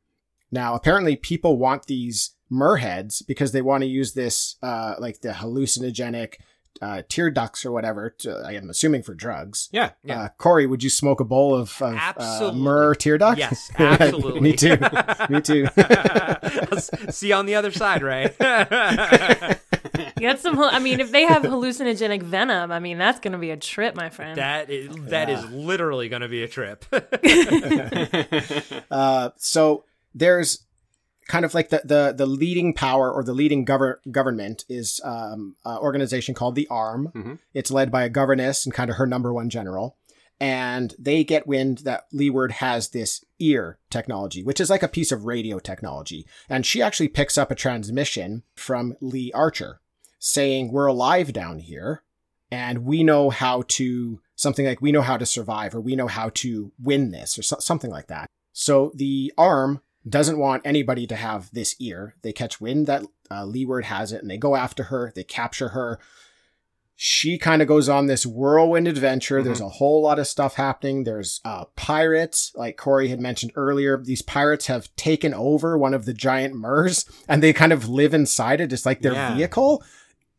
Now apparently people want these merheads because they want to use this uh like the hallucinogenic uh, tear ducts or whatever. To, I am assuming for drugs. Yeah. Yeah. Uh, Corey, would you smoke a bowl of, of uh, Absolutely. mer tear duct? Yes, absolutely. Me too. Me too. See you on the other side, right? Get some. I mean, if they have hallucinogenic venom, I mean, that's gonna be a trip, my friend. that is that is literally going to be a trip. Uh, so there's kind of like the, the, the leading power or the leading gover- government is um, an organization called the ARM. Mhm. It's led by a governess and kind of her number one general. And they get wind that Leeward has this ear technology, which is like a piece of radio technology. And she actually picks up a transmission from Lee Archer saying, We're alive down here and we know how to, something like, we know how to survive or we know how to win this or so- something like that. So the arm doesn't want anybody to have this ear. They catch wind that uh, Leeward has it and they go after her. They capture her. She kind of goes on this whirlwind adventure. There's a whole lot of stuff happening. There's uh, pirates, like Corey had mentioned earlier. These pirates have taken over one of the giant Mers and they kind of live inside it, It's like their Yeah. vehicle.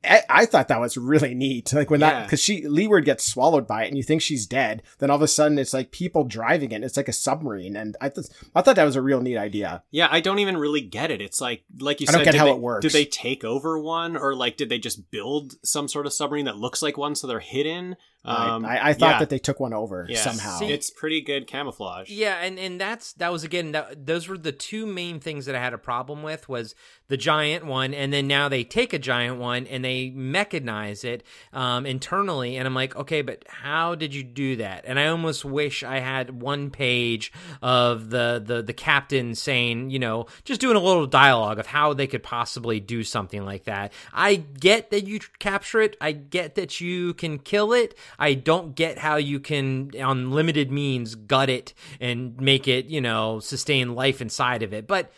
I, I thought that was really neat. Like when that, because she Leeward gets swallowed by it, and you think she's dead. Then all of a sudden, it's like people driving it. It's like a submarine, and I th- I thought that was a real neat idea. Yeah, I don't even really get it. It's like, like you I said, don't get how they, it works. Did they take over one, or like did they just build some sort of submarine that looks like one, so they're hidden? Um, I, I thought yeah. that they took one over Yeah. somehow. See- it's pretty good camouflage. Yeah, and and that's that was again that, those were the two main things that I had a problem with was the giant one, and then now they take a giant one and they mechanize it um, internally, and I'm like, okay, but how did you do that? And I almost wish I had one page of the the the captain saying, you know, just doing a little dialogue of how they could possibly do something like that. I get that you capture it. I get that you can kill it. I don't get how you can, on limited means, gut it and make it, you know, sustain life inside of it. But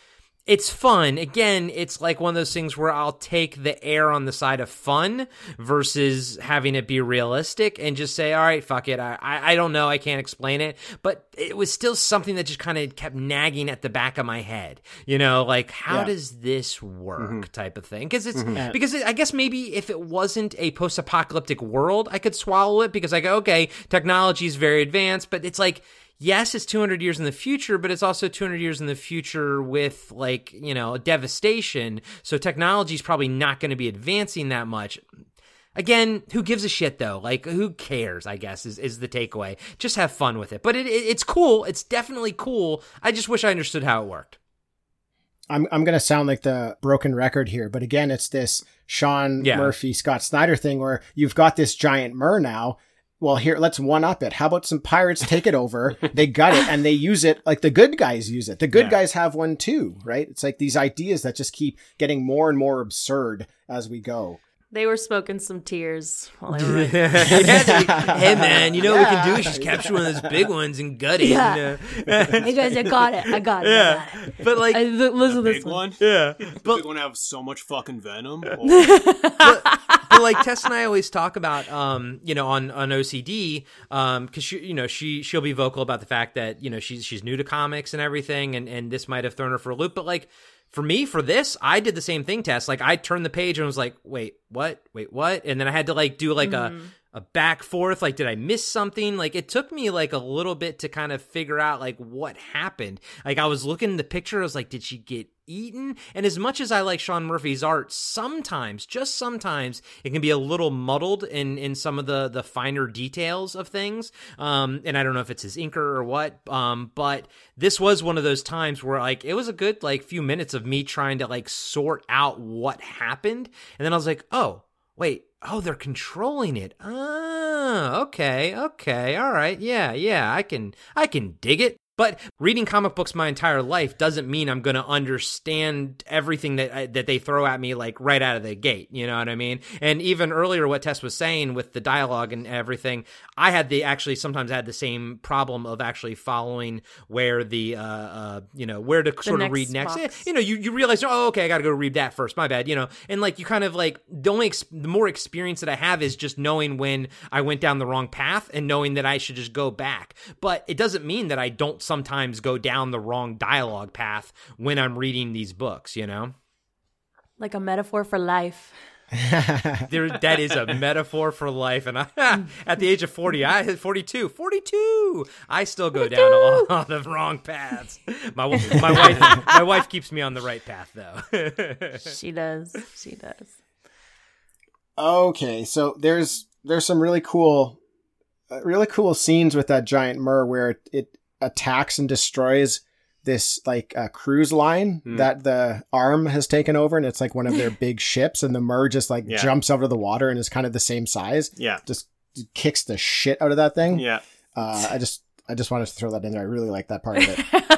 it's fun. Again, it's like one of those things where I'll take the air on the side of fun versus having it be realistic and just say, all right, fuck it. I, I, I don't know. I can't explain it. But it was still something that just kind of kept nagging at the back of my head. You know, like, how Yeah. does this work type of thing? Because it's, Mhm. because it, I guess maybe if it wasn't a post apocalyptic world, I could swallow it because I go, okay, technology is very advanced, but it's like, yes, it's 200 years in the future, but it's also 200 years in the future with like, you know, devastation. So technology is probably not going to be advancing that much. Again, who gives a shit though? Like, who cares? I guess is, is the takeaway. Just have fun with it. But it, it, it's cool. It's definitely cool. I just wish I understood how it worked. I'm I'm gonna sound like the broken record here, but again, it's this Sean Yeah. Murphy, Scott Snyder thing where you've got this giant mer now. Well, here, let's one up it. How about some pirates take it over? they gut it and they use it like the good guys use it. The good Yeah. guys have one too, right? It's like these ideas that just keep getting more and more absurd as we go. They were smoking some tears while they were writing. hey man, you know what we can do is just capture one of those big ones and gut it. Yeah. and, uh, hey guys, I got it. I got it. yeah, I got it. but like, I, li- listen to Big this one. one. yeah, The but big one have so much fucking venom. Oh, but like Tess and I always talk about, um, you know, on on OCD, um, because she, you know, she she'll be vocal about the fact that you know she's she's new to comics and everything, and and this might have thrown her for a loop. But like for me, for this, I did the same thing, Tess. Like I turned the page and was like, wait, what? Wait, what? And then I had to like do like a mm-hmm. a back forth. Like did i miss something? Like it took me like a little bit to kind of figure out like what happened. Like i was looking at the picture. I was like did she get eaten. And as much as i like sean murphy's art sometimes just sometimes it can be a little muddled in in some of the the finer details of things. Um and i don't know if it's his inker or what um but this was one of those times where like it was a good like few minutes of me trying to like sort out what happened. And then i was like oh wait oh they're controlling it. Ah okay okay all right yeah yeah i can i can dig it but reading comic books my entire life doesn't mean I'm going to understand everything that I, that they throw at me like right out of the gate. You know what I mean? And even earlier, what Tess was saying with the dialogue and everything, I had the actually sometimes had the same problem of actually following where the uh, uh you know where to sort of read next. box. You know, you you realize oh okay, I got to go read that first. My bad. You know, and like you kind of like the only ex- the more experience that I have is just knowing when I went down the wrong path and knowing that I should just go back. But it doesn't mean that I don't sometimes go down the wrong dialogue path when I'm reading these books, you know? Like a metaphor for life. There that is a metaphor for life and I at the age of 40, I 42, 42, I still go down a lot of wrong paths. My my wife my wife keeps me on the right path though. She does. She does. Okay, so there's there's some really cool, uh, really cool scenes with that giant mer where it, it attacks and destroys this like uh, cruise line Hmm. that the arm has taken over, and it's like one of their big ships, and the mer just like Yeah. jumps over the water and is kind of the same size, yeah, just kicks the shit out of that thing. yeah. Uh, I just I just wanted to throw that in there. I really like that part of it.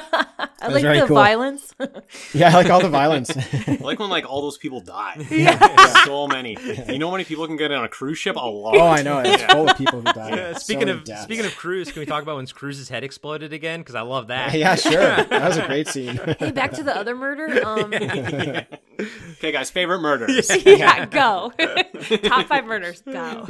I like very the cool. violence. yeah, I like all the violence. I like when like all those people die. Yeah. so many. You know how many people can get on a cruise ship? A lot. oh, I know it's full of people who die. Yeah, speaking many of deaths. speaking of Cruz, can we talk about when Cruz's head exploded again? Because I love that. yeah, sure, that was a great scene. hey, back to the other murder. Um, Okay, guys, favorite murders. yeah, go. Top five murders. Go.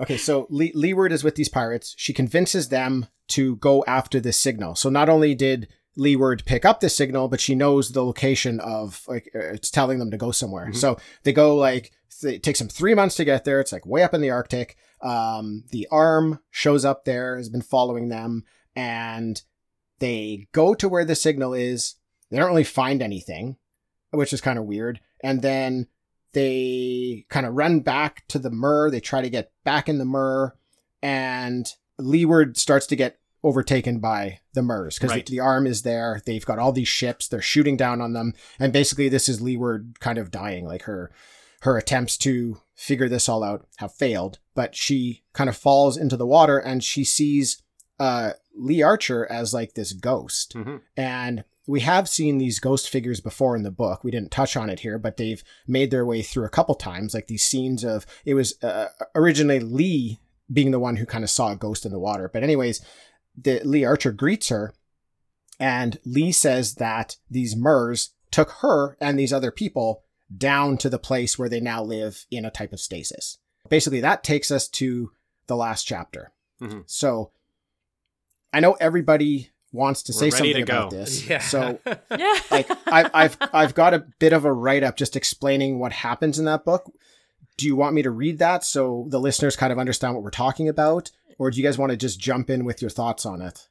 Okay, so Le- Leeward is with these pirates. She convinces them to go after this signal. So not only did Leeward pick up the signal, but she knows the location of like uh, it's telling them to go somewhere. So they go like it takes them three months to get there. It's like way up in the Arctic. Um, the arm shows up there, has been following them, and they go to where the signal is. They don't really find anything, which is kind of weird. And then they kind of run back to the Mur. They try to get back in the Mur, and Leeward starts to get overtaken by the Murs because Right. the, the arm is there. They've got all these ships. They're shooting down on them, and basically this is Leeward kind of dying. Like her her attempts to figure this all out have failed, but she kind of falls into the water and she sees uh, Lee Archer as like this ghost. Mhm. And we have seen these ghost figures before in the book. We didn't touch on it here, but they've made their way through a couple times, like these scenes of it was uh, originally Lee being the one who kind of saw a ghost in the water. But anyways, the Lee Archer greets her, and Lee says that these Murs took her and these other people down to the place where they now live in a type of stasis. Basically, that takes us to the last chapter. Mhm. So I know everybody wants to We're say something to about go. this. Yeah. So Yeah. like I've I've I've got a bit of a write up just explaining what happens in that book. Do you want me to read that so the listeners kind of understand what we're talking about, or do you guys want to just jump in with your thoughts on it?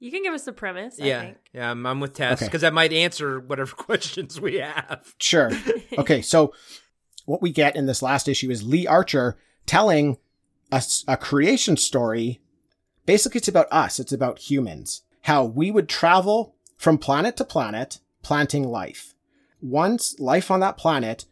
you can give us the premise. I yeah, think. yeah, I'm, I'm with Tess Okay. because that might answer whatever questions we have. Sure. Okay, so what we get in this last issue is Lee Archer telling us a creation story. Basically, it's about us. It's about humans. How we would travel from planet to planet, planting life. Once life on that planet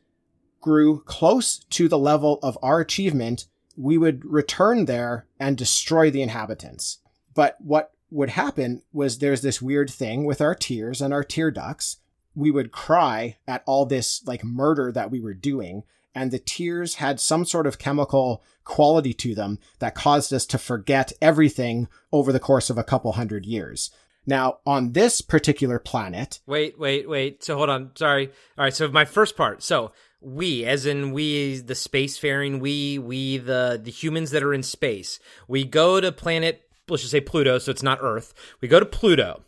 grew close to the level of our achievement, we would return there and destroy the inhabitants. But what would happen was there's this weird thing with our tears and our tear ducts we would cry at all this like murder that we were doing and the tears had some sort of chemical quality to them that caused us to forget everything over the course of a couple hundred years now on this particular planet Wait, wait, wait. So hold on. Sorry. All right. So my first part. So we, as in we, the spacefaring, we, we, the the humans that are in space. We go to planet. Let's just say Pluto. So it's not Earth. We go to Pluto.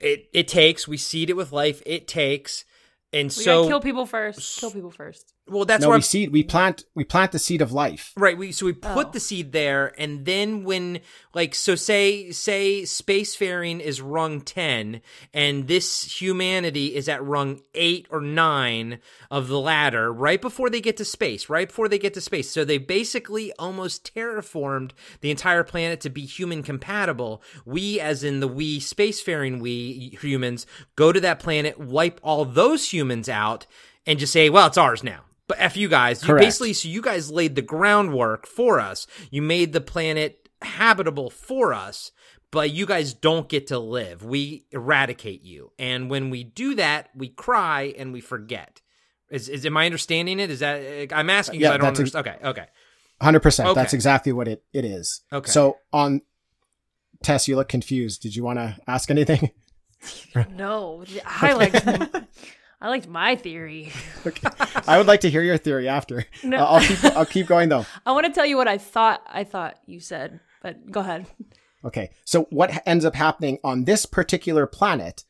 It it takes. We seed it with life. It takes. And We so gotta kill people first. Kill people first. Well, that's no where we seed we plant we plant the seed of life Right. We so we put Oh. the seed there, and then when like so say say spacefaring is rung ten, and this humanity is at rung eight or nine of the ladder, right before they get to space, right before they get to space. So they basically almost terraformed the entire planet to be human compatible. We, as in the we spacefaring we humans, go to that planet, wipe all those humans out, and just say, well, it's ours now. But F you guys, you basically so you guys laid the groundwork for us. You made the planet habitable for us, but you guys don't get to live. We eradicate you. And when we do that, we cry and we forget. Is, is am I understanding it? Is that I'm asking because Yeah, I don't that's ex- Okay, okay. Hundred percent. Okay. That's exactly what it, it is. Okay. So on Tess, you look confused. Did you want to ask anything? No, I liked I liked my theory. okay. I would like to hear your theory after. No. Uh, I'll keep I'll keep going though. I want to tell you what I thought I thought you said, but go ahead. Okay. So what ends up happening on this particular planet?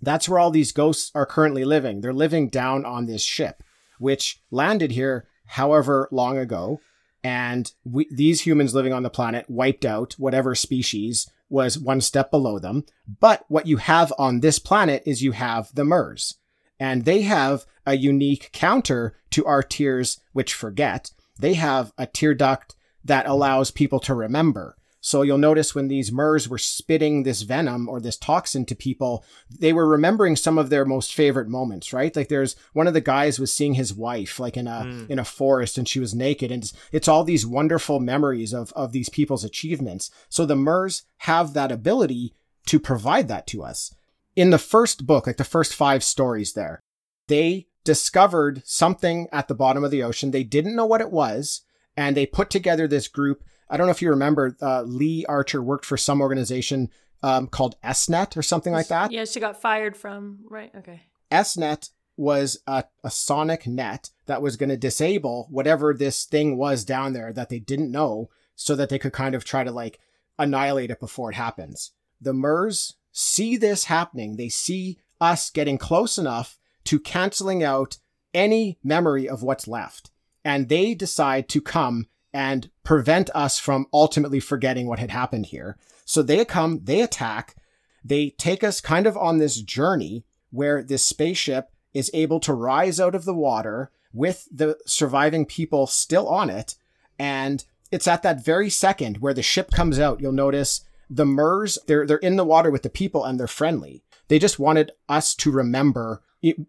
That's where all these ghosts are currently living. They're living down on this ship, which landed here however long ago. And we, these humans living on the planet wiped out whatever species was one step below them. But what you have on this planet is you have the Murs. And they have a unique counter to our tears, which forget. They have a tear duct that allows people to remember. So you'll notice when these Murs were spitting this venom or this toxin to people, they were remembering some of their most favorite moments, right? Like there's one of the guys was seeing his wife like in a hmm. in a forest and she was naked and it's, it's all these wonderful memories of of these people's achievements. So the Murs have that ability to provide that to us. In the first book, like the first 5 stories there, they discovered something at the bottom of the ocean. They didn't know what it was and they put together this group I don't know if you remember, uh, Lee Archer worked for some organization um, called SNET or something like that. Yeah, she got fired from right. Okay. SNET was a, a sonic net that was going to disable whatever this thing was down there that they didn't know so that they could kind of try to like annihilate it before it happens. The MERS see this happening. They see us getting close enough to canceling out any memory of what's left. And they decide to come and prevent us from ultimately forgetting what had happened here. So they come, they attack, they take us kind of on this journey where this spaceship is able to rise out of the water with the surviving people still on it. And it's at that very second where the ship comes out. You'll notice the Murs, they're, they're in the water with the people and they're friendly. They just wanted us to remember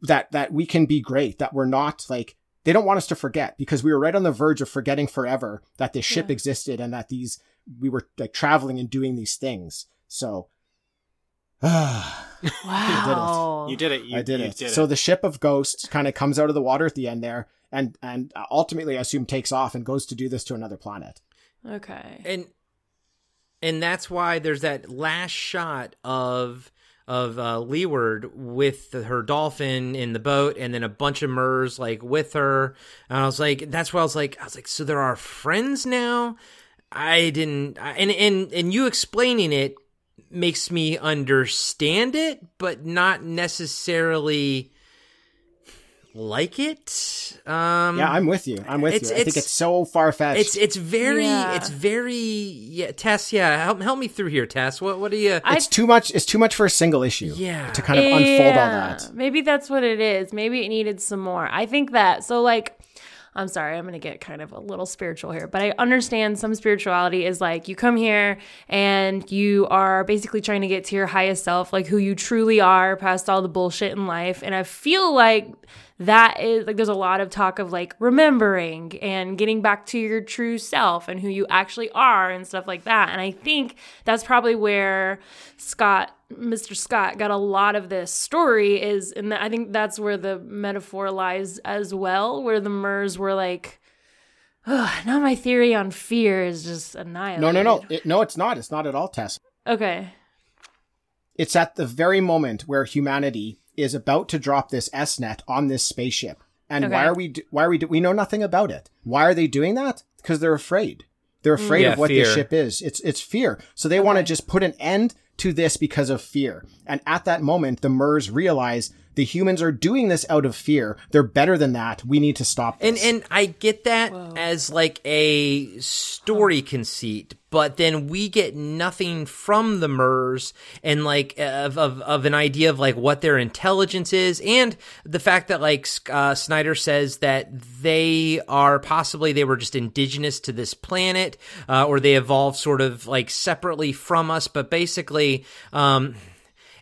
that, that we can be great, that we're not like, they don't want us to forget because we were right on the verge of forgetting forever that this ship Yeah. existed and that these, we were like traveling and doing these things. So, ah. Wow. You did it. You, did it! I did you it. Did so the ship of ghosts kind of comes out of the water at the end there, and and ultimately, I assume takes off and goes to do this to another planet. Okay. and and that's why there's that last shot of of uh, Leeward with her dolphin in the boat, and then a bunch of Murs like with her. And I was like, that's why I was like, I was like, so there are friends now. I didn't, I, and and and you explaining it makes me understand it, but not necessarily like it. Um, Yeah, I'm with you. I'm with it's- you. I think it's- it's so far fetched. it's it's very Yeah. it's very yeah Tess yeah help help me through here Tess what what do you I- it's too much. It's too much for a single issue. Yeah. to kind of unfold all that. Maybe that's what it is. Maybe it needed some more. I think that. So, like, I'm sorry, I'm going to get kind of a little spiritual here, but I understand some spirituality is like you come here and you are basically trying to get to your highest self, like who you truly are past all the bullshit in life. And I feel like that is like there's a lot of talk of like remembering and getting back to your true self and who you actually are and stuff like that. And I think that's probably where Scott, Mr. Scott, got a lot of this story is, and I think that's where the metaphor lies as well, where the Murs were like, Ugh, now my theory on fear is just annihilated. No, no, no, it, no. It's not. It's not at all, Tess. Okay. It's at the very moment where humanity is about to drop this S net on this spaceship. And Okay. why are we? do- Why are we? do- We know nothing about it. Why are they doing that? Because they're afraid. They're mm. afraid Yeah, of what fear. this ship is. It's it's fear. So they want to just put an end to this because of fear. And at that moment, the Mers realize the humans are doing this out of fear. They're better than that. We need to stop and this. and and I get that as like a story conceit but then we get nothing from the Mers and like of, of of an idea of like what their intelligence is and the fact that like uh, Snyder says that they are possibly they were just indigenous to this planet uh, or they evolved sort of like separately from us but basically um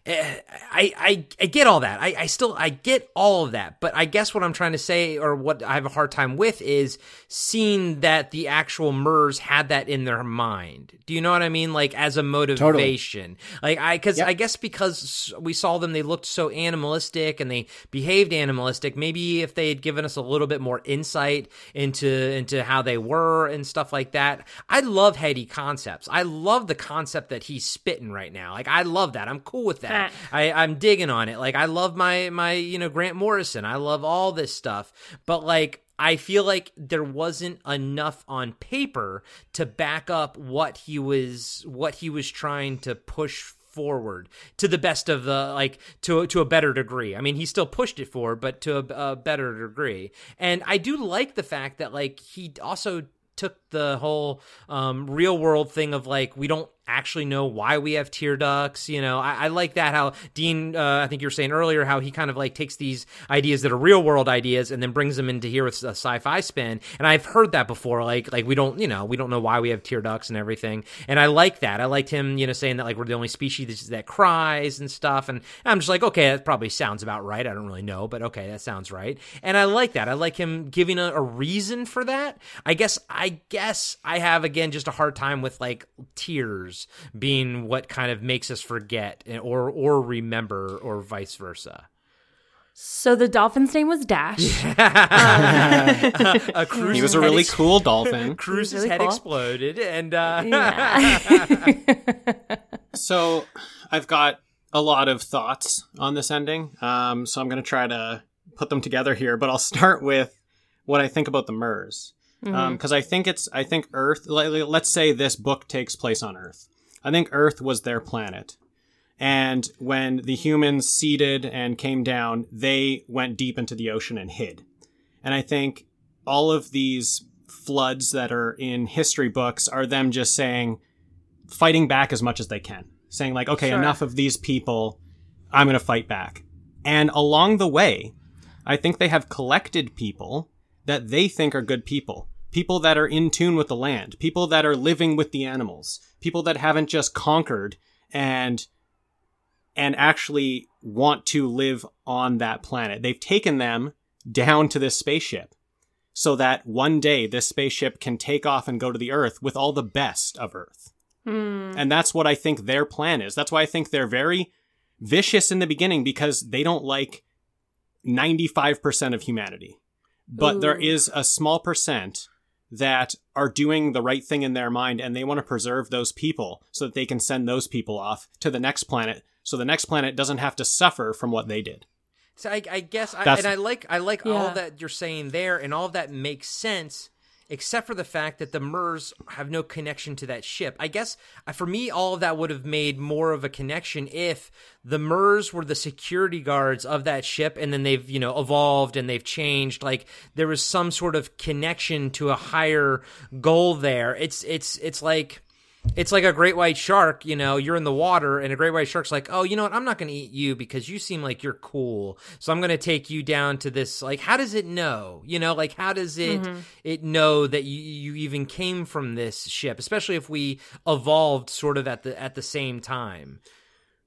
I, I I get all that. I, I still I get all of that, but I guess what I'm trying to say, or what I have a hard time with, is seeing that the actual Mers had that in their mind. Do you know what I mean? Like as a motivation. Like I, because Yep. I guess because we saw them, they looked so animalistic and they behaved animalistic. Maybe if they had given us a little bit more insight into into how they were and stuff like that. I love heady concepts. I love the concept that he's spitting right now. Like I love that. I'm cool with that. I, I'm digging on it. Like I love my my you know Grant Morrison. I love all this stuff. But like I feel like there wasn't enough on paper to back up what he was what he was trying to push forward to the best of the like to to a better degree. I mean, he still pushed it forward, but to a, a better degree. And I do like the fact that like he also took the whole um, real world thing of like we don't actually know why we have tear ducts. You know, I, I like that how Dean, uh, I think you were saying earlier, how he kind of like takes these ideas that are real world ideas and then brings them into here with a sci-fi spin. And I've heard that before. Like, like we don't, you know, we don't know why we have tear ducts and everything. And I like that. I liked him, you know, saying that like we're the only species that cries and stuff. And I'm just like, okay, that probably sounds about right. I don't really know, but okay, that sounds right. And I like that. I like him giving a, a reason for that. I guess, I guess I have again just a hard time with like tears being what kind of makes us forget or or remember or vice versa. So the dolphin's name was Dash. a cruise He was a really head cool dolphin. Cruise's really head cool. exploded, and uh, Yeah. So I've got a lot of thoughts on this ending. Um, so I'm going to try to put them together here, but I'll start with what I think about the Mers. Um, mm-hmm. Because I think it's, I think Earth, let's say this book takes place on Earth. I think Earth was their planet. And when the humans seeded and came down, they went deep into the ocean and hid. And I think all of these floods that are in history books are them just saying, fighting back as much as they can, saying, like, okay, Sure. enough of these people, I'm going to fight back. And along the way, I think they have collected people that they think are good people. People that are in tune with the land, people that are living with the animals, people that haven't just conquered and and actually want to live on that planet. They've taken them down to this spaceship so that one day this spaceship can take off and go to the Earth with all the best of Earth. Hmm. And that's what I think their plan is. That's why I think they're very vicious in the beginning because they don't like 95% of humanity. But there Ooh. is a small percent that are doing the right thing in their mind and they want to preserve those people so that they can send those people off to the next planet so the next planet doesn't have to suffer from what they did. So I, I guess, I, and I like, I like all that you're saying there, and all of that makes sense, except for the fact that the Mers have no connection to that ship. I guess uh, for me, all of that would have made more of a connection if the Mers were the security guards of that ship, and then they've, you know, evolved and they've changed. Like there was some sort of connection to a higher goal there. It's, it's, it's like it's like a great white shark, you know, you're in the water and a great white shark's like, "Oh, you know what? I'm not going to eat you because you seem like you're cool. So I'm going to take you down to this like how does it know? You know, like how does it mm-hmm. it know that you you even came from this ship, especially if we evolved sort of at the at the same time.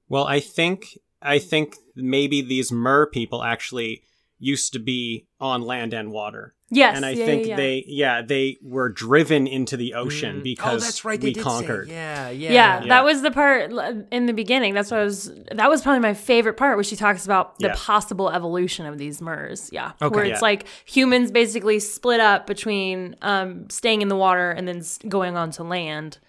Well, I think I think maybe these mer people actually used to be on land and water. Yes, and I yeah, think yeah, yeah. they yeah, they were driven into the ocean because oh, that's right. They we conquered. Yeah, yeah, Yeah, Yeah. that was the part in the beginning. That's what I was. That was probably my favorite part, where she talks about the Yeah. possible evolution of these Mers. Yeah, Okay. where it's Yeah. like humans basically split up between um, staying in the water and then going on to land,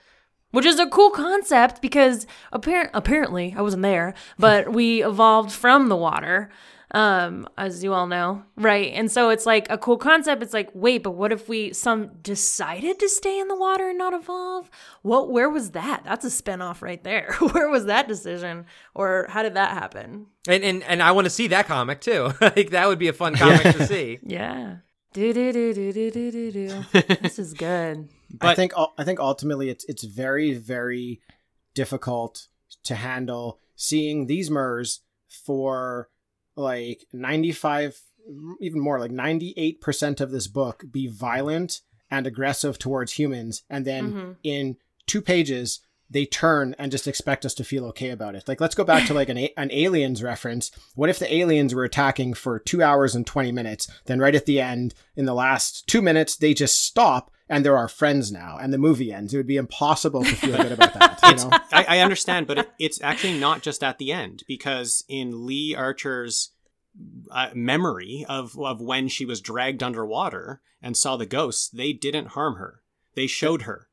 which is a cool concept because apparent apparently I wasn't there, but we evolved from the water. Um, as you all know, right? And so it's like a cool concept. It's like, wait, but what if we some decided to stay in the water and not evolve? What? Where was that? That's a spinoff right there. where was that decision, or how did that happen? And and and I want to see that comic too. like that would be a fun comic to see. Yeah. Do do do do do do do do. This is good. I think I think ultimately it's it's very very difficult to handle seeing these MERS for like 95 even more like 98% of this book be violent and aggressive towards humans and then Mhm. in two pages they turn and just expect us to feel okay about it. Like let's go back to like an a- an aliens reference. What if the aliens were attacking for 2 hours and 20 minutes, then right at the end in the last 2 minutes they just stop and they're our friends now and the movie ends. It would be impossible to feel good about that, you know. I, I understand, but it, it's actually not just at the end because in Lee Archer's uh, memory of of when she was dragged underwater and saw the ghosts, they didn't harm her. They showed her.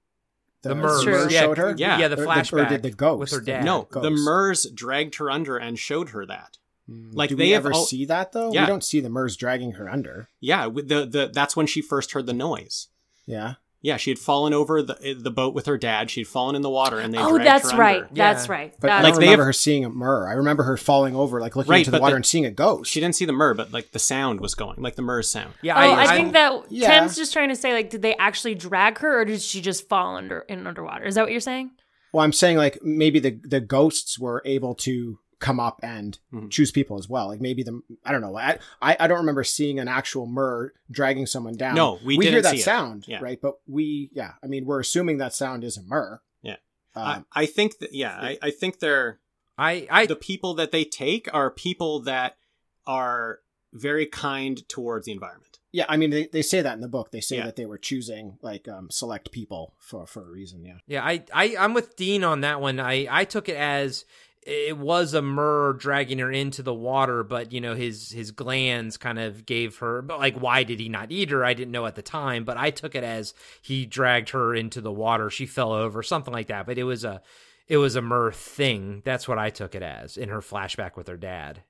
The Mers, True. yeah, showed her. Yeah. yeah, the Or the- or flashback did the ghost? with her dad. no, ghosts. the Mers dragged her under and showed her that. Like Do they we ever all- see that though? Yeah. We don't see the MERS dragging her under. Yeah, with the the that's when she first heard the noise. Yeah. Yeah, she had fallen over the eh, the boat with her dad. She'd fallen in the water, and they Oh, that's her right. under. That's Yeah. right. But That's I Like, don't they remember have- her seeing a mer. I remember her falling over, like looking Right, into the water the- and seeing a ghost. She didn't see the mer, but like the sound was going, like the mer's sound. Yeah, Oh, I, think that yeah. Tim's just trying to say, like, did they actually drag her, or did she just fall under in underwater? Is that what you're saying? Well, I'm saying like maybe the the ghosts were able to come up and Mhm. choose people as well. Like maybe the I don't know. I, I I don't remember seeing an actual mer dragging someone down. No, we hear didn't that see it. sound, Yeah. right? But we yeah, I mean we're assuming that sound is a mer. Yeah. Um, I, I think that yeah, I, I think they're I I the people that they take are people that are very kind towards the environment. yeah, I mean they, they say that in the book. They say Yeah. that they were choosing like um select people for for a reason. Yeah. Yeah, I, I I'm with Dean on that one. I I took it as it was a mer dragging her into the water, but you know his his glands kind of gave her. But like, why did he not eat her? I didn't know at the time, but I took it as he dragged her into the water. She fell over, something like that. But it was a it was a mer thing. That's what I took it as in her flashback with her dad.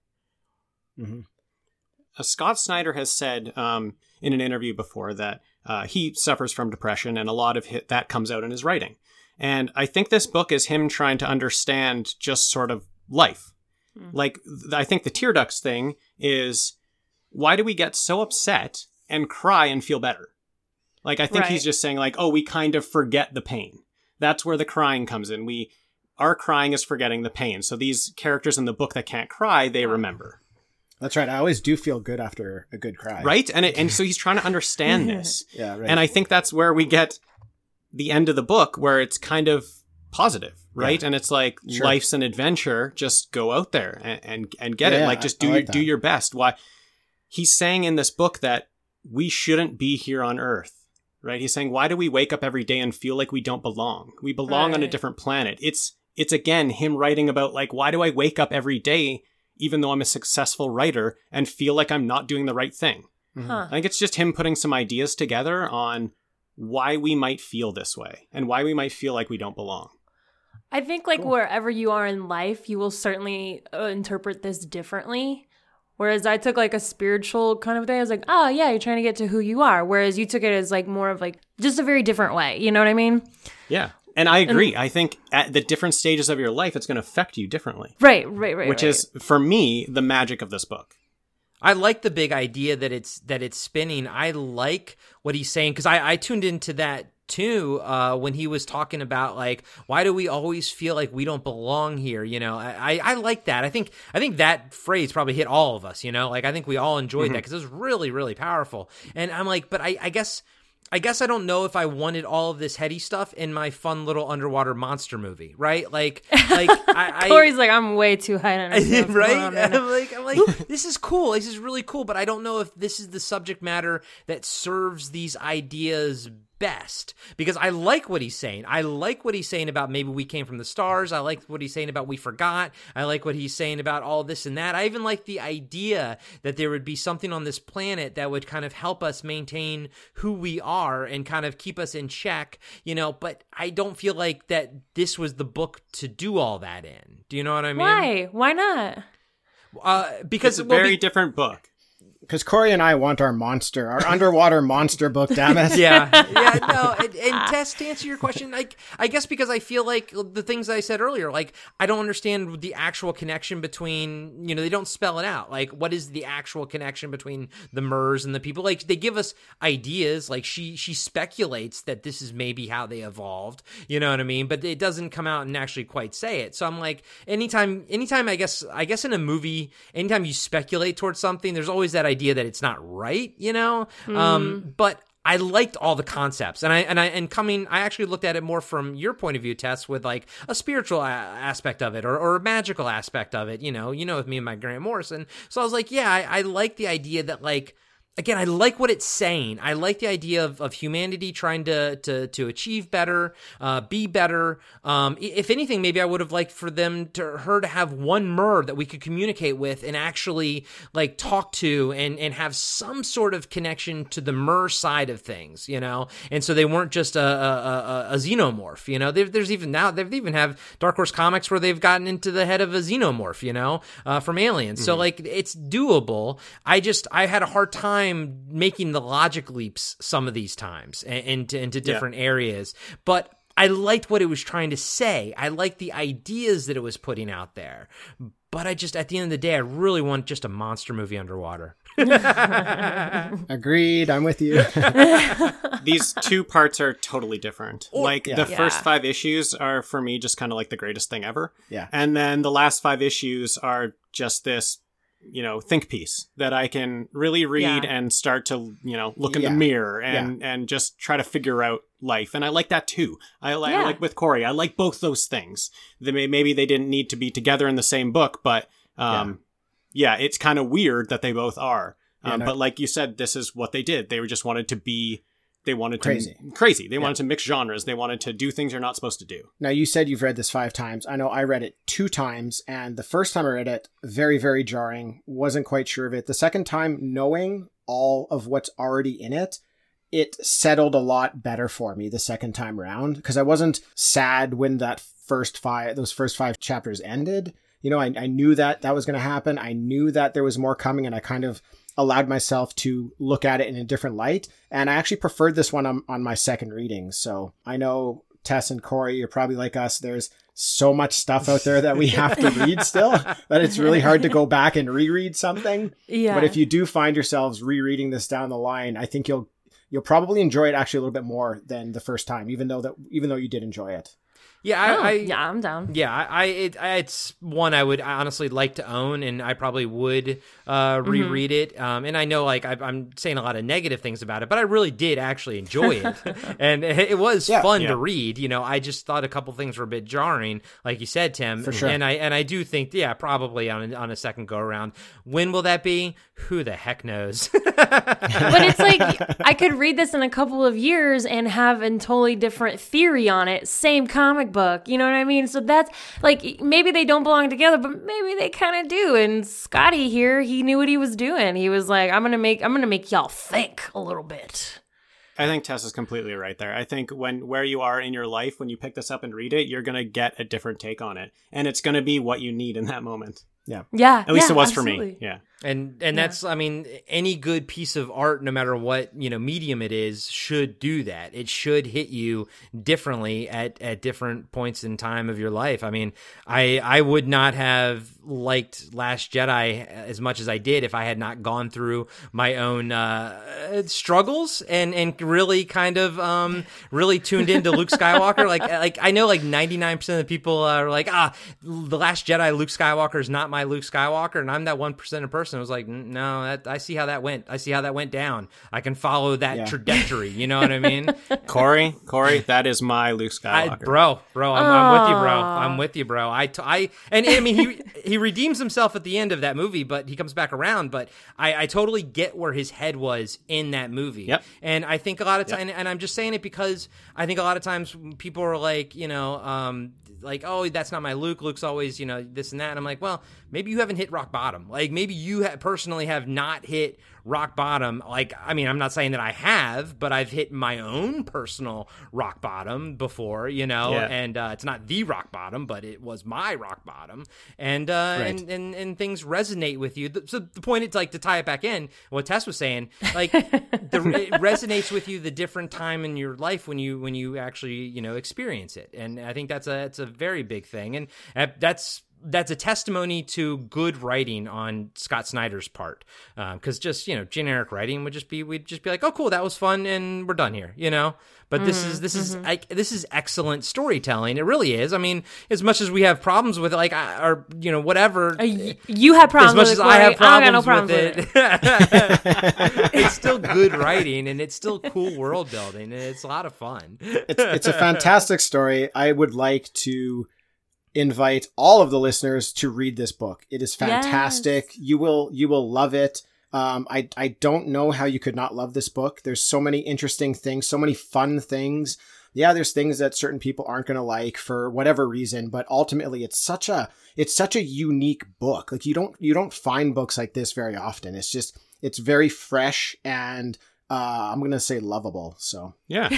hmm Uh, Scott Snyder has said um, in an interview before that uh, he suffers from depression, and a lot of hi that comes out in his writing. And I think this book is him trying to understand just sort of life. Hmm. Like, th- I think the tear ducts thing is why do we get so upset and cry and feel better? Like, I think he's just saying, like, oh, we kind of forget the pain. That's where the crying comes in. We our crying is forgetting the pain. So these characters in the book that can't cry, they remember. That's right. I always do feel good after a good cry. right? And it, and so he's trying to understand this. Yeah. Right. And I think that's where we get the end of the book where it's kind of positive, right? And it's like Sure. life's an adventure. Just go out there and and, and get Yeah, it. Like just I- I do like do your best. Why he's saying in this book that we shouldn't be here on Earth. Right? He's saying why do we wake up every day and feel like we don't belong? We belong on a different planet. It's it's again him writing about like why do I wake up every day even though I'm a successful writer and feel like I'm not doing the right thing? Mm-hmm. Huh. I think it's just him putting some ideas together on why we might feel this way and why we might feel like we don't belong. I think like Cool. wherever you are in life, you will certainly uh, interpret this differently. Whereas I took like a spiritual kind of thing. I was like, oh yeah, you're trying to get to who you are. Whereas you took it as like more of like just a very different way. You know what I mean? Yeah. And I agree. I think at the different stages of your life, it's going to affect you differently, Right, right, right. which right. is, for me, the magic of this book. I like the big idea that it's that it's spinning. I like what he's saying because I, I tuned into that too uh, when he was talking about like why do we always feel like we don't belong here? You know, I, I, I like that. I think I think that phrase probably hit all of us. You know, like I think we all enjoyed that because it was really really powerful. And I'm like, but I, I guess. I guess I don't know if I wanted all of this heady stuff in my fun little underwater monster movie, right? Like, like I, I Corey's like, I'm way too high on right? right. I'm like, I'm like, this is cool. This is really cool, but I don't know if this is the subject matter that serves these ideas best because I like what he's saying. I like what he's saying about maybe we came from the stars. I like what he's saying about we forgot. I like what he's saying about all this and that. I even like the idea that there would be something on this planet that would kind of help us maintain who we are and kind of keep us in check, you know, but I don't feel like that this was the book to do all that in. Do you know what I mean? Why? Why not? Uh, because It's a well, very be- different book. Because Corey and I want our monster, our underwater monster book. Damn it! yeah, yeah, no, and, and Tess, to answer your question, like, I guess because I feel like the things I said earlier, like, I don't understand the actual connection between, you know, they don't spell it out. Like, what is the actual connection between the Mers and the people? Like, they give us ideas. Like, she she speculates that this is maybe how they evolved. You know what I mean? But it doesn't come out and actually quite say it. So I'm like, anytime, anytime, I guess, I guess in a movie, anytime you speculate towards something, there's always that idea that it's not right. You know, um, but. I liked all the concepts, and I and I and coming, I actually looked at it more from your point of view, Tess, with like a spiritual a- aspect of it or, or a magical aspect of it. You know, you know, with me and my Grant Morrison. So I was like, yeah, I, I like the idea that like again, I like what it's saying. I like the idea of, of humanity trying to to to achieve better, uh, be better. Um, if anything, maybe I would have liked for them to her to have one mer that we could communicate with and actually like talk to and and have some sort of connection to the mer side of things, you know. And so they weren't just a a, a, a xenomorph, you know. There, there's even now they've even have Dark Horse comics where they've gotten into the head of a xenomorph, you know, uh, from Aliens. So like it's doable. I just I had a hard time making the logic leaps some of these times and into into different areas, but. I liked what it was trying to say. I liked the ideas that it was putting out there. But I just, at the end of the day, I really want just a monster movie underwater. Agreed. I'm with you. These two parts are totally different. like Yeah. the first five issues are for me just kind of like the greatest thing ever. Yeah. And then the last five issues are just this, you know, think piece that I can really read Yeah. and start to, you know, look in Yeah. the mirror and and just try to figure out life. And I like that too. I, li- I Yeah. like with Corey. I like both those things. They may, maybe they didn't need to be together in the same book, but um, yeah, it's kind of weird that they both are. Yeah, Um, no- But like you said, this is what they did. They were just wanted to be. They wanted to Crazy. crazy. They wanted to mix genres. They wanted to do things you're not supposed to do. Now you said you've read this five times. I know I read it two times, and the first time I read it, very, very jarring. Wasn't quite sure of it. The second time, knowing all of what's already in it, it settled a lot better for me the second time around because I wasn't sad when that first five, those first five chapters ended. You know, I, I knew that that was going to happen. I knew that there was more coming, and I kind of allowed myself to look at it in a different light. And I actually preferred this one on, on my second reading. So I know Tess and Corey, you're probably like us. There's so much stuff out there that we have to read still that it's really hard to go back and reread something. Yeah. But if you do find yourselves rereading this down the line, I think you'll you'll probably enjoy it actually a little bit more than the first time, even though that even though you did enjoy it. Yeah, I, Oh, I yeah, I'm down. Yeah, I, I, it, I it's one I would honestly like to own, and I probably would uh, Mm-hmm. reread it. Um, and I know, like, I, I'm saying a lot of negative things about it, but I really did actually enjoy it, and it, it was Yeah. fun Yeah. to read. You know, I just thought a couple things were a bit jarring, like you said, Tim. For sure. And I and I do think, yeah, probably on a, on a second go around. When will that be? Who the heck knows? but it's like I could read this in a couple of years and have a totally different theory on it. Same comic book, you know what I mean? So that's like maybe they don't belong together, but maybe they kind of do. And Scotty here, he knew what he was doing. He was like, "I'm gonna make, I'm gonna make y'all think a little bit." I think Tess is completely right there. I think when where you are in your life, when you pick this up and read it, you're gonna get a different take on it, and it's gonna be what you need in that moment. Yeah, yeah. At least yeah, it was for me. Yeah. And and that's i mean any good piece of art no matter what you know medium it is should do that. It should hit you differently at at different points in time of your life. I mean i i would not have liked last jedi as much as i did if i had not gone through my own uh struggles and and really kind of um really tuned into luke skywalker. Like like i know like 99% of the people are like ah the last jedi luke skywalker is not my luke skywalker and i'm that 1% of person who was like no that, i see how that went i see how that went down i can follow that Yeah. trajectory you know what i mean Corey, Corey, that is my Luke I, bro, bro, I'm, I'm with you, bro. I'm with you, bro. I, t- I, and I mean, he he redeems himself at the end of that movie, but he comes back around. But I, I totally get where his head was in that movie. Yep. And I think a lot of time, and I'm just saying it because I think a lot of times people are like, you know, um, like, oh, that's not my Luke. Luke's always, you know, this and that. And I'm like, well, maybe you haven't hit rock bottom. Like, maybe you ha- personally have not hit rock bottom. Like, I mean, I'm not saying that I have, but I've hit my own personal rock bottom before, you know, Yeah. and uh, it's not the rock bottom, but it was my rock bottom. And, uh, Right. and, and, and things resonate with you. So the point is like to tie it back in, what Tess was saying, like the, it resonates with you the different time in your life when you, when you actually, you know, experience it. And I think that's a, that's a very big thing. And uh, that's, that's a testimony to good writing on Scott Snyder's part, uh, because just you know generic writing would just be we'd just be like, oh cool, that was fun, and we're done here, you know. But this mm-hmm, is this is mm-hmm. like this is excellent storytelling. It really is. I mean, as much as we have problems with like I- or you know whatever. Uh, eh, you have problems as much with as it, I have Corey. I problems, no problems with, with it, it's still good writing and it's still cool world building and it's a lot of fun. it's it's a fantastic story. I would like to invite all of the listeners to read this book. It is fantastic. You will you will love it. Um, I I don't know how you could not love this book. There's so many interesting things, so many fun things. Yeah, there's things that certain people aren't going to like for whatever reason, but ultimately it's such a it's such a unique book. Like you don't you don't find books like this very often. It's just it's very fresh and uh, I'm going to say lovable. So, Yeah.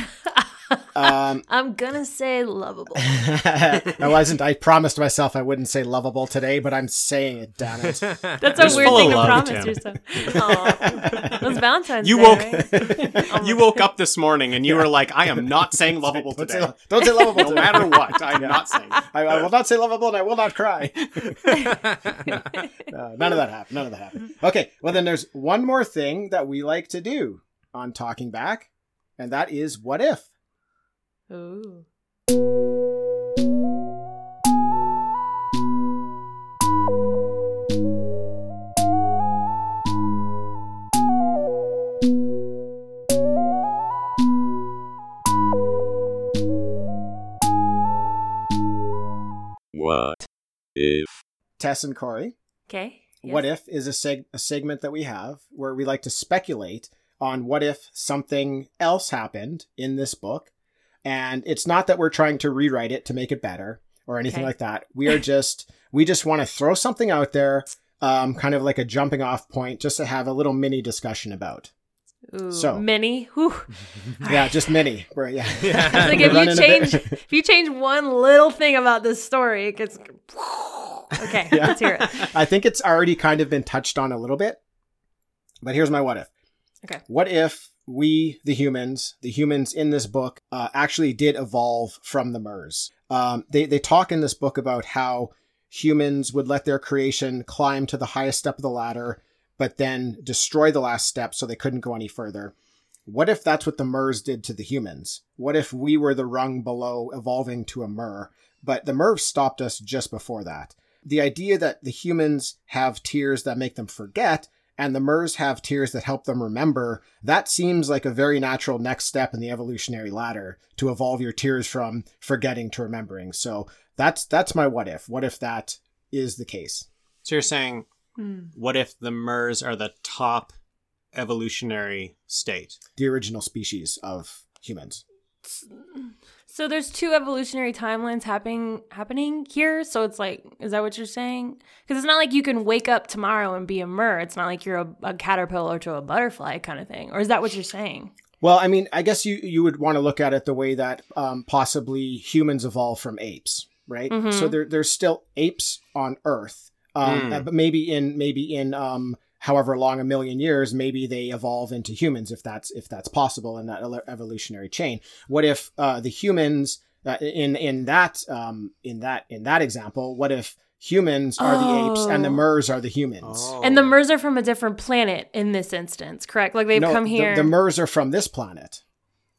Um, I'm gonna say lovable. I wasn't. I promised myself I wouldn't say lovable today, but I'm saying it. Damn it! That's It's a weird thing to promise Tim. yourself. Aw. It was Valentine's You Day, woke right? Oh you my- would up this morning and you were like, I am not saying lovable Don't today. lo- don't say lovable. No matter what, I'm not saying. I, I will not say lovable, and I will not cry. Uh, none of that happened. None of that happened. Okay. Well, then there's one more thing that we like to do on Talking Back, and that is what if. Ooh. What if? Tess and Corey. Okay. What if is a, seg- a segment that we have where we like to speculate on what if something else happened in this book. And it's not that we're trying to rewrite it to make it better or anything Okay. like that. We are just, we just want to throw something out there, um, kind of like a jumping off point, just to have a little mini discussion about. Ooh, So- mini. Whew. Yeah, just mini. We're- yeah. It's like if you running a bit- change if you change one little thing about this story, it gets Okay, Yeah. let's hear it. I think it's already kind of been touched on a little bit. But here's my what if. Okay. What if we, the humans, the humans in this book, uh, actually did evolve from the Mers? Um, they, they talk in this book about how humans would let their creation climb to the highest step of the ladder, but then destroy the last step so they couldn't go any further. what if that's what the Mers did to the humans? What if we were the rung below evolving to a Mer, but the Mers stopped us just before that? The idea that the humans have tears that make them forget and the Mers have tears that help them remember, that seems like a very natural next step in the evolutionary ladder to evolve your tears from forgetting to remembering. So that's that's my what if. What if that is the case? So you're saying, hmm. what if the Mers are the top evolutionary state? The original species of humans. So there's two evolutionary timelines happening happening here. So it's like, is that what you're saying? Because it's not like you can wake up tomorrow and be a mer. It's not like you're a, a caterpillar to a butterfly kind of thing. Or is that what you're saying? Well, I mean, I guess you you would want to look at it the way that um, possibly humans evolved from apes, right? So there there's still apes on Earth, um, Mm. but maybe in maybe in um, however long a million years, maybe they evolve into humans if that's if that's possible in that evolutionary chain. What if uh, the humans uh, in in that um, in that in that example? What if humans are the apes and the Oh. Mers are the humans? Oh. And the mers are from a different planet in this instance, correct? Like they've no, come the- here. The, Mers are from this planet.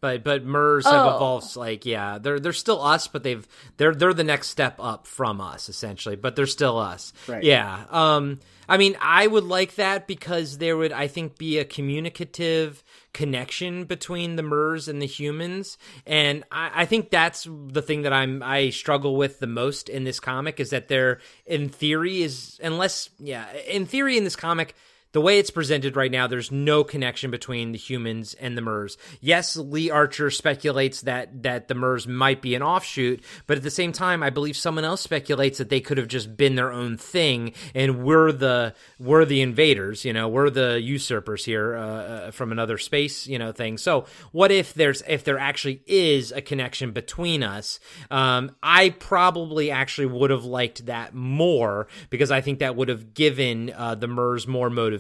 But but Mers have Oh. evolved like yeah, they're they're still us, but they've they're they're the next step up from us essentially, but they're still us. Right. Yeah. Um I mean, I would like that because there would I think be a communicative connection between the Mers and the humans. And I, I think that's the thing that I'm I struggle with the most in this comic is that there in theory is unless yeah, in theory in this comic the way it's presented right now, there's no connection between the humans and the Mers. Yes, Lee Archer speculates that that the Mers might be an offshoot, but at the same time, I believe someone else speculates that they could have just been their own thing, and we're the we're the invaders. You know, we're the usurpers here uh, uh, from another space. You know, thing. So, what if there's if there actually is a connection between us? Um, I probably actually would have liked that more because I think that would have given uh, the Mers more motivation,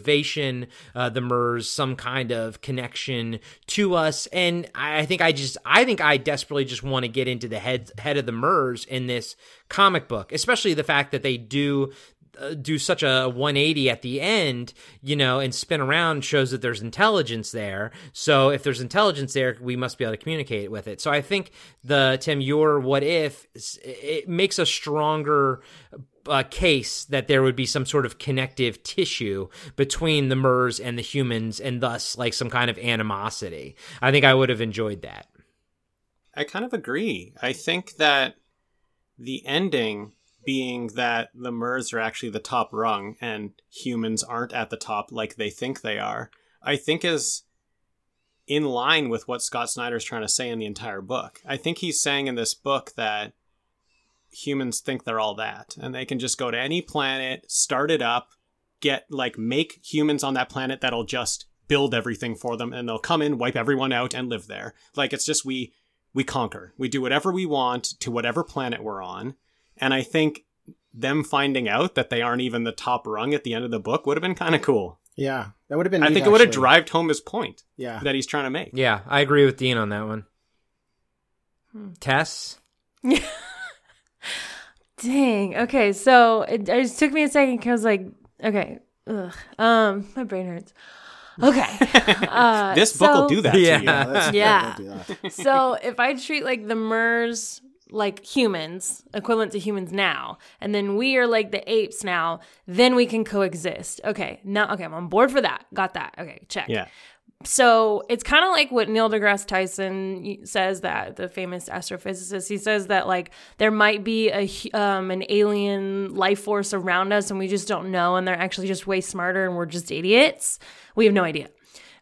uh, the Mers some kind of connection to us, and I I think I just I think I desperately just want to get into the head head of the Mers in this comic book, especially the fact that they do uh, do such a 180 at the end, you know, and spin around shows that there's intelligence there. So if there's intelligence there, we must be able to communicate with it. So I think the Tim, your what if it makes a stronger uh, case that there would be some sort of connective tissue between the Mers and the humans, and thus like some kind of animosity. I think I would have enjoyed that. I kind of agree. I think that the ending being that the Mers are actually the top rung and humans aren't at the top like they think they are, I think is in line with what Scott Snyder's trying to say in the entire book. I think he's saying in this book that humans think they're all that and they can just go to any planet, start it up, get like make humans on that planet that'll just build everything for them and they'll come in, wipe everyone out and live there. Like it's just we we conquer. We do whatever we want to whatever planet we're on. And I think them finding out that they aren't even the top rung at the end of the book would have been kind of cool. Yeah, that would have been. I neat, think it would have actually. drived home his point Yeah, that he's trying to make. Yeah, I agree with Dean on that one. Hmm. Tess, Dang. Okay, so it, it just took me a second because, I was like, okay, ugh, um, my brain hurts. Okay, uh, This book will so- do that to Yeah. you. yeah, Yeah. that. so if I treat like the Mers like humans, equivalent to humans now, and then we are like the apes now, then we can coexist. Okay, now okay, I'm on board for that. Got that. Okay, check. Yeah. So it's kind of like what Neil deGrasse Tyson says that the famous astrophysicist. He says that like there might be a um, an alien life force around us, and we just don't know, and they're actually just way smarter, and we're just idiots. We have no idea.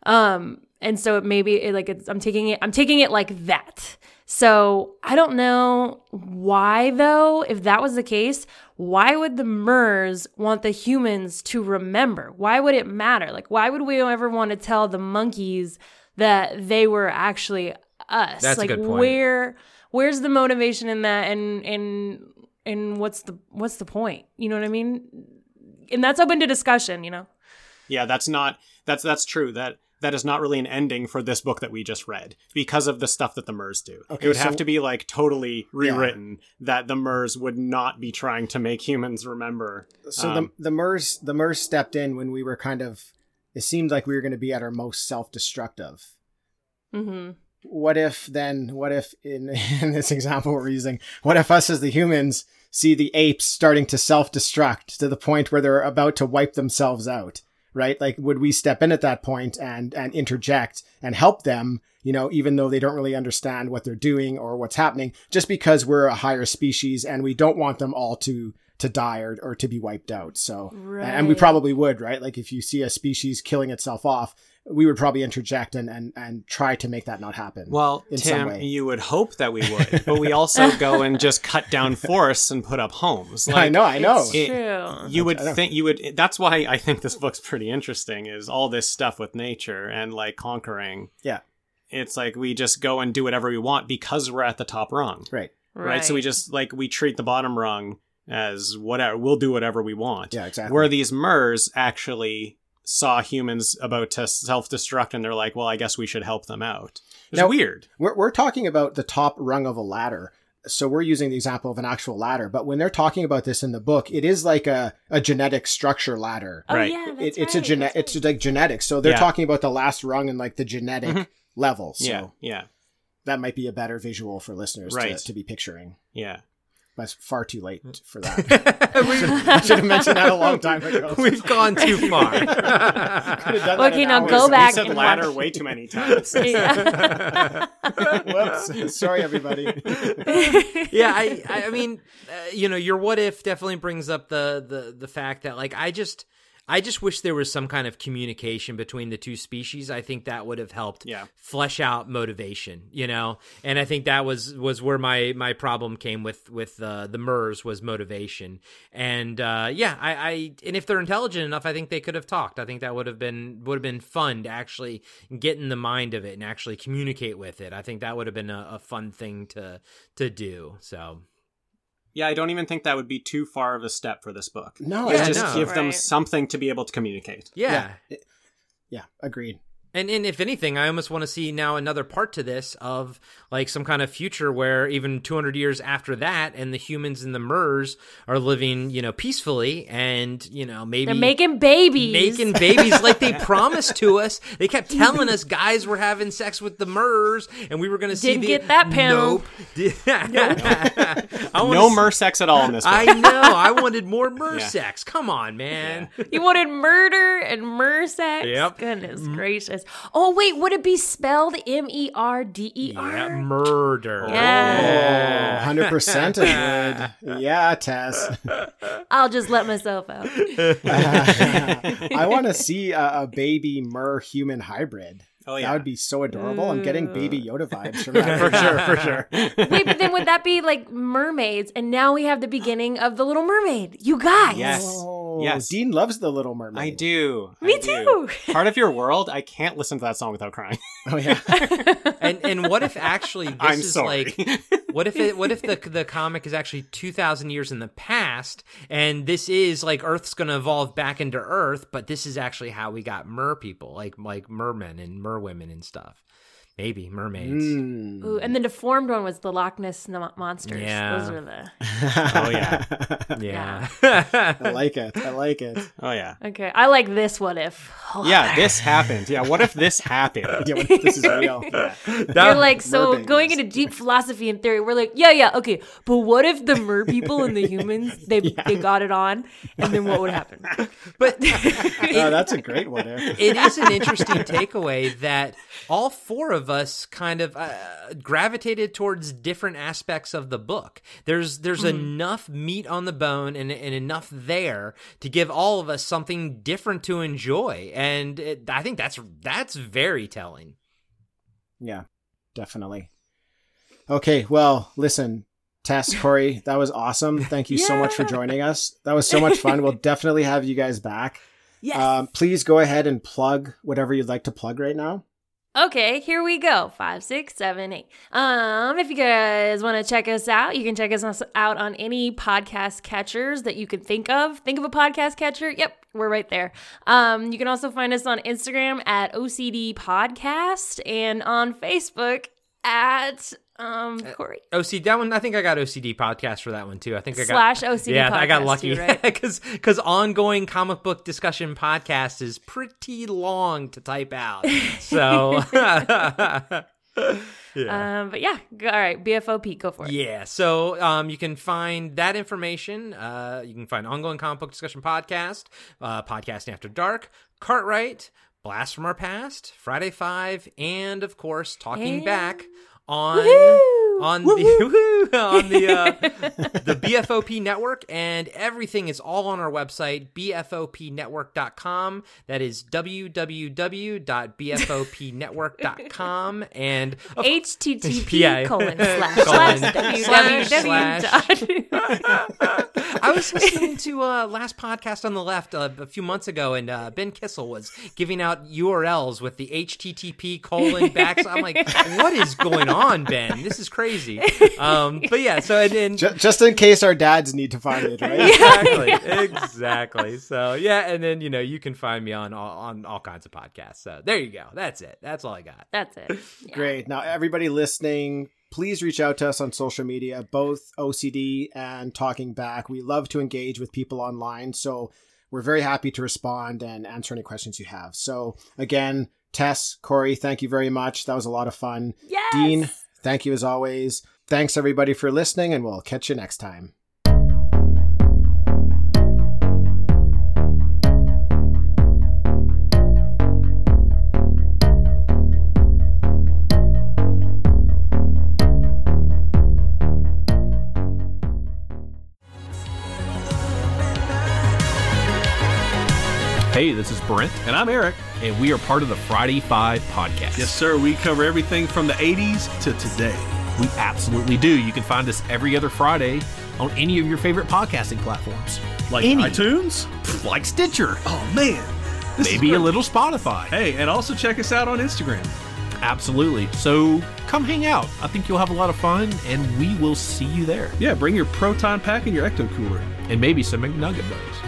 Um, and so it maybe it, like I'm taking it. I'm taking it like that. So I don't know why though. If that was the case, why would the Mers want the humans to remember? Why would it matter? Like, why would we ever want to tell the monkeys that they were actually us? That's a like, good point. where where's the motivation in that? And and and what's the what's the point? You know what I mean? And that's open to discussion. You know. Yeah, that's not that's that's true. That that is not really an ending for this book that we just read because of the stuff that the Mers do. Okay, it would so- have to be like totally rewritten that the Mers would not be trying to make humans remember. So Um, the the Mers the Mers stepped in when we were kind of. It seemed like we were going to be at our most self destructive. Mm-hmm. what if then what if in in this example we're using what if us as the humans see the apes starting to self-destruct to the point where they're about to wipe themselves out right? Like would we step in at that point and and interject and help them you know even though they don't really understand what they're doing or what's happening just because we're a higher species and we don't want them all to to die or, or to be wiped out so. And we probably would right? Like if you see a species killing itself off we would probably interject and and, and try to make that not happen Well, in some Tim, way. you would hope that we would, but we also go and just cut down forests and put up homes. I know, I know. It's It- true. You would think you would. That's why I think this book's pretty interesting. Is all this stuff with nature and like conquering. Yeah. It's like we just go and do whatever we want because we're at the top rung, Right. right? So we just like we treat the bottom rung as whatever. We'll do whatever we want. Yeah, exactly. Where these Mers actually saw humans about to self-destruct, and they're like, "Well, I guess we should help them out." It's Now- weird. We're, we're talking about the top rung of a ladder. So we're using the example of an actual ladder. But when they're talking about this in the book, it is like a, a genetic structure ladder. Oh Right. yeah, It, that's it's a right, gene- that's it's right. like genetics. So they're Yeah. talking about the last rung and like the genetic Mhm. level. So yeah, yeah, that might be a better visual for listeners Right. to, to be picturing. yeah. But it's far too late for that. I should have mentioned that a long time ago. We've gone too far. Could've done Okay, now hour go back We said and ladder watch- way too many times. Yeah. Whoops. Sorry, everybody. yeah, I, I I mean, uh, you know, your what if definitely brings up the the the fact that like I just I just wish there was some kind of communication between the two species. I think that would have helped Yeah. flesh out motivation, you know. And I think that was was where my my problem came with with uh, the MERS was motivation. And uh, yeah, I, I and if they're intelligent enough, I think they could have talked. I think that would have been would have been fun to actually get in the mind of it and actually communicate with it. I think that would have been a, a fun thing to to do. So Yeah, I don't even think that would be too far of a step for this book. No, Yeah, just just no. give them Right. something to be able to communicate. yeah. yeah, agreed. And and if anything, I almost want to see now another part to this of like some kind of future where even 200 years after that, and the humans and the Mers are living, you know, peacefully, and you know maybe They're making babies. making babies like they promised to us. They kept telling us guys were having sex with the Mers, and we were going to see Didn't the get that panel. Nope. I No see- mer sex at all in this book. I know. I wanted more Mer Yeah. sex. Come on, man. You wanted murder and mursex. Yep. Goodness gracious. Oh wait, would it be spelled M E R D E Yeah, murder. Oh. Yeah. Oh, 100% it would. Yeah, Tess. I'll just let myself out. I want to see a, a baby mer human hybrid. Oh yeah. That would be so adorable. I'm getting baby Yoda vibes from that. for sure, for sure. Wait, but then would that be like mermaids? And now we have the beginning of the Little Mermaid. You guys. Yes. Oh, Yes. Dean loves the Little Mermaid. I do. Me I do. too. Part of your world, I can't listen to that song without crying. Oh yeah. And and what if actually this I'm is sorry. like what if it what if the the comic is actually 2000 years in the past and this is like earth's going to evolve back into earth but this is actually how we got mer people like like mermen and merwomen and stuff maybe mermaids Mm. Ooh, and the deformed one was the Loch Ness no- monsters. Yeah. Those are the. oh yeah, yeah I like it. I like it. oh yeah, Okay, I like this. What if? yeah. This happened. Yeah. What if this happened? Yeah, what if this is real. You're like so Mer going into deep philosophy and theory. We're like, yeah, yeah, okay, but what if the mer people and the humans they they got it on, and then what would happen? but Oh, that's a great one. There. it is an interesting takeaway that all four of us kind of uh, gravitated towards different aspects of the book. There's there's enough meat on the bone and, and enough there to give all of us something different to enjoy, and it, I think that's that's very telling. Yeah, definitely. Okay, well, listen, Tess, Corey, that was awesome. Thank you so much for joining us. That was so much fun. We'll definitely have you guys back. Yes. Um, please go ahead and plug whatever you'd like to plug right now. Okay, here we go. Five, six, seven, eight. Um, if you guys want to check us out, you can check us out on any podcast catchers that you can think of. Think of a podcast catcher. Yep, we're right there. Um, you can also find us on Instagram at OCD Podcast and on Facebook at Um, Corey. O C D. that one. I think I got OCD podcast for that one too. I think I got Slash OCD Yeah, I got lucky too, right? because because ongoing comic book discussion podcast is pretty long to type out. So yeah. Um, but yeah, all right. BFOP, go for it. Yeah, so um, you can find that information. Uh, you can find ongoing comic book discussion podcast, uh, podcast after dark, Cartwright, Blast from Our Past, Friday Five, and of course Talking And- Back on Woohoo! on the on the uh, the BFOP network, and everything is all on our website bfopnetwork.com. That is www.bfopnetwork.com, and of HTTP colon slash slash slash www. dot- I was listening to uh, last podcast on the left uh, a few months ago, and uh, Ben Kissel was giving out URLs with the HTTP colon backs. I'm like, what is going on, Ben? This is crazy. Um, but yeah, so and, and Ju- just in case our dads need to find it, right? exactly, exactly. So yeah, and then you know you can find me on all, on all kinds of podcasts. So there you go. That's it. That's all I got. That's it. Yeah. Great. Now, everybody listening, please reach out to us on social media, both OCD and Talking Back. We love to engage with people online, so we're very happy to respond and answer any questions you have. So, again, Tess, Corey, thank you very much. That was a lot of fun. Yes. Dean, thank you as always. Thanks, everybody, for listening, and we'll catch you next time. Hey, this is Brent, And I'm Eric. and we are part of the Friday Five podcast. Yes, sir. We cover everything from the 80s to today. We absolutely do. You can find us every other Friday on any of your favorite podcasting platforms. Like Any. iTunes? Like Stitcher, Oh, man. This maybe a little Spotify. Hey, and also check us out on Instagram. Absolutely. So come hang out. I think you'll have a lot of fun, and we will see you there. Yeah, bring your Proton Pack and your Ecto Cooler. And maybe some McNugget bugs.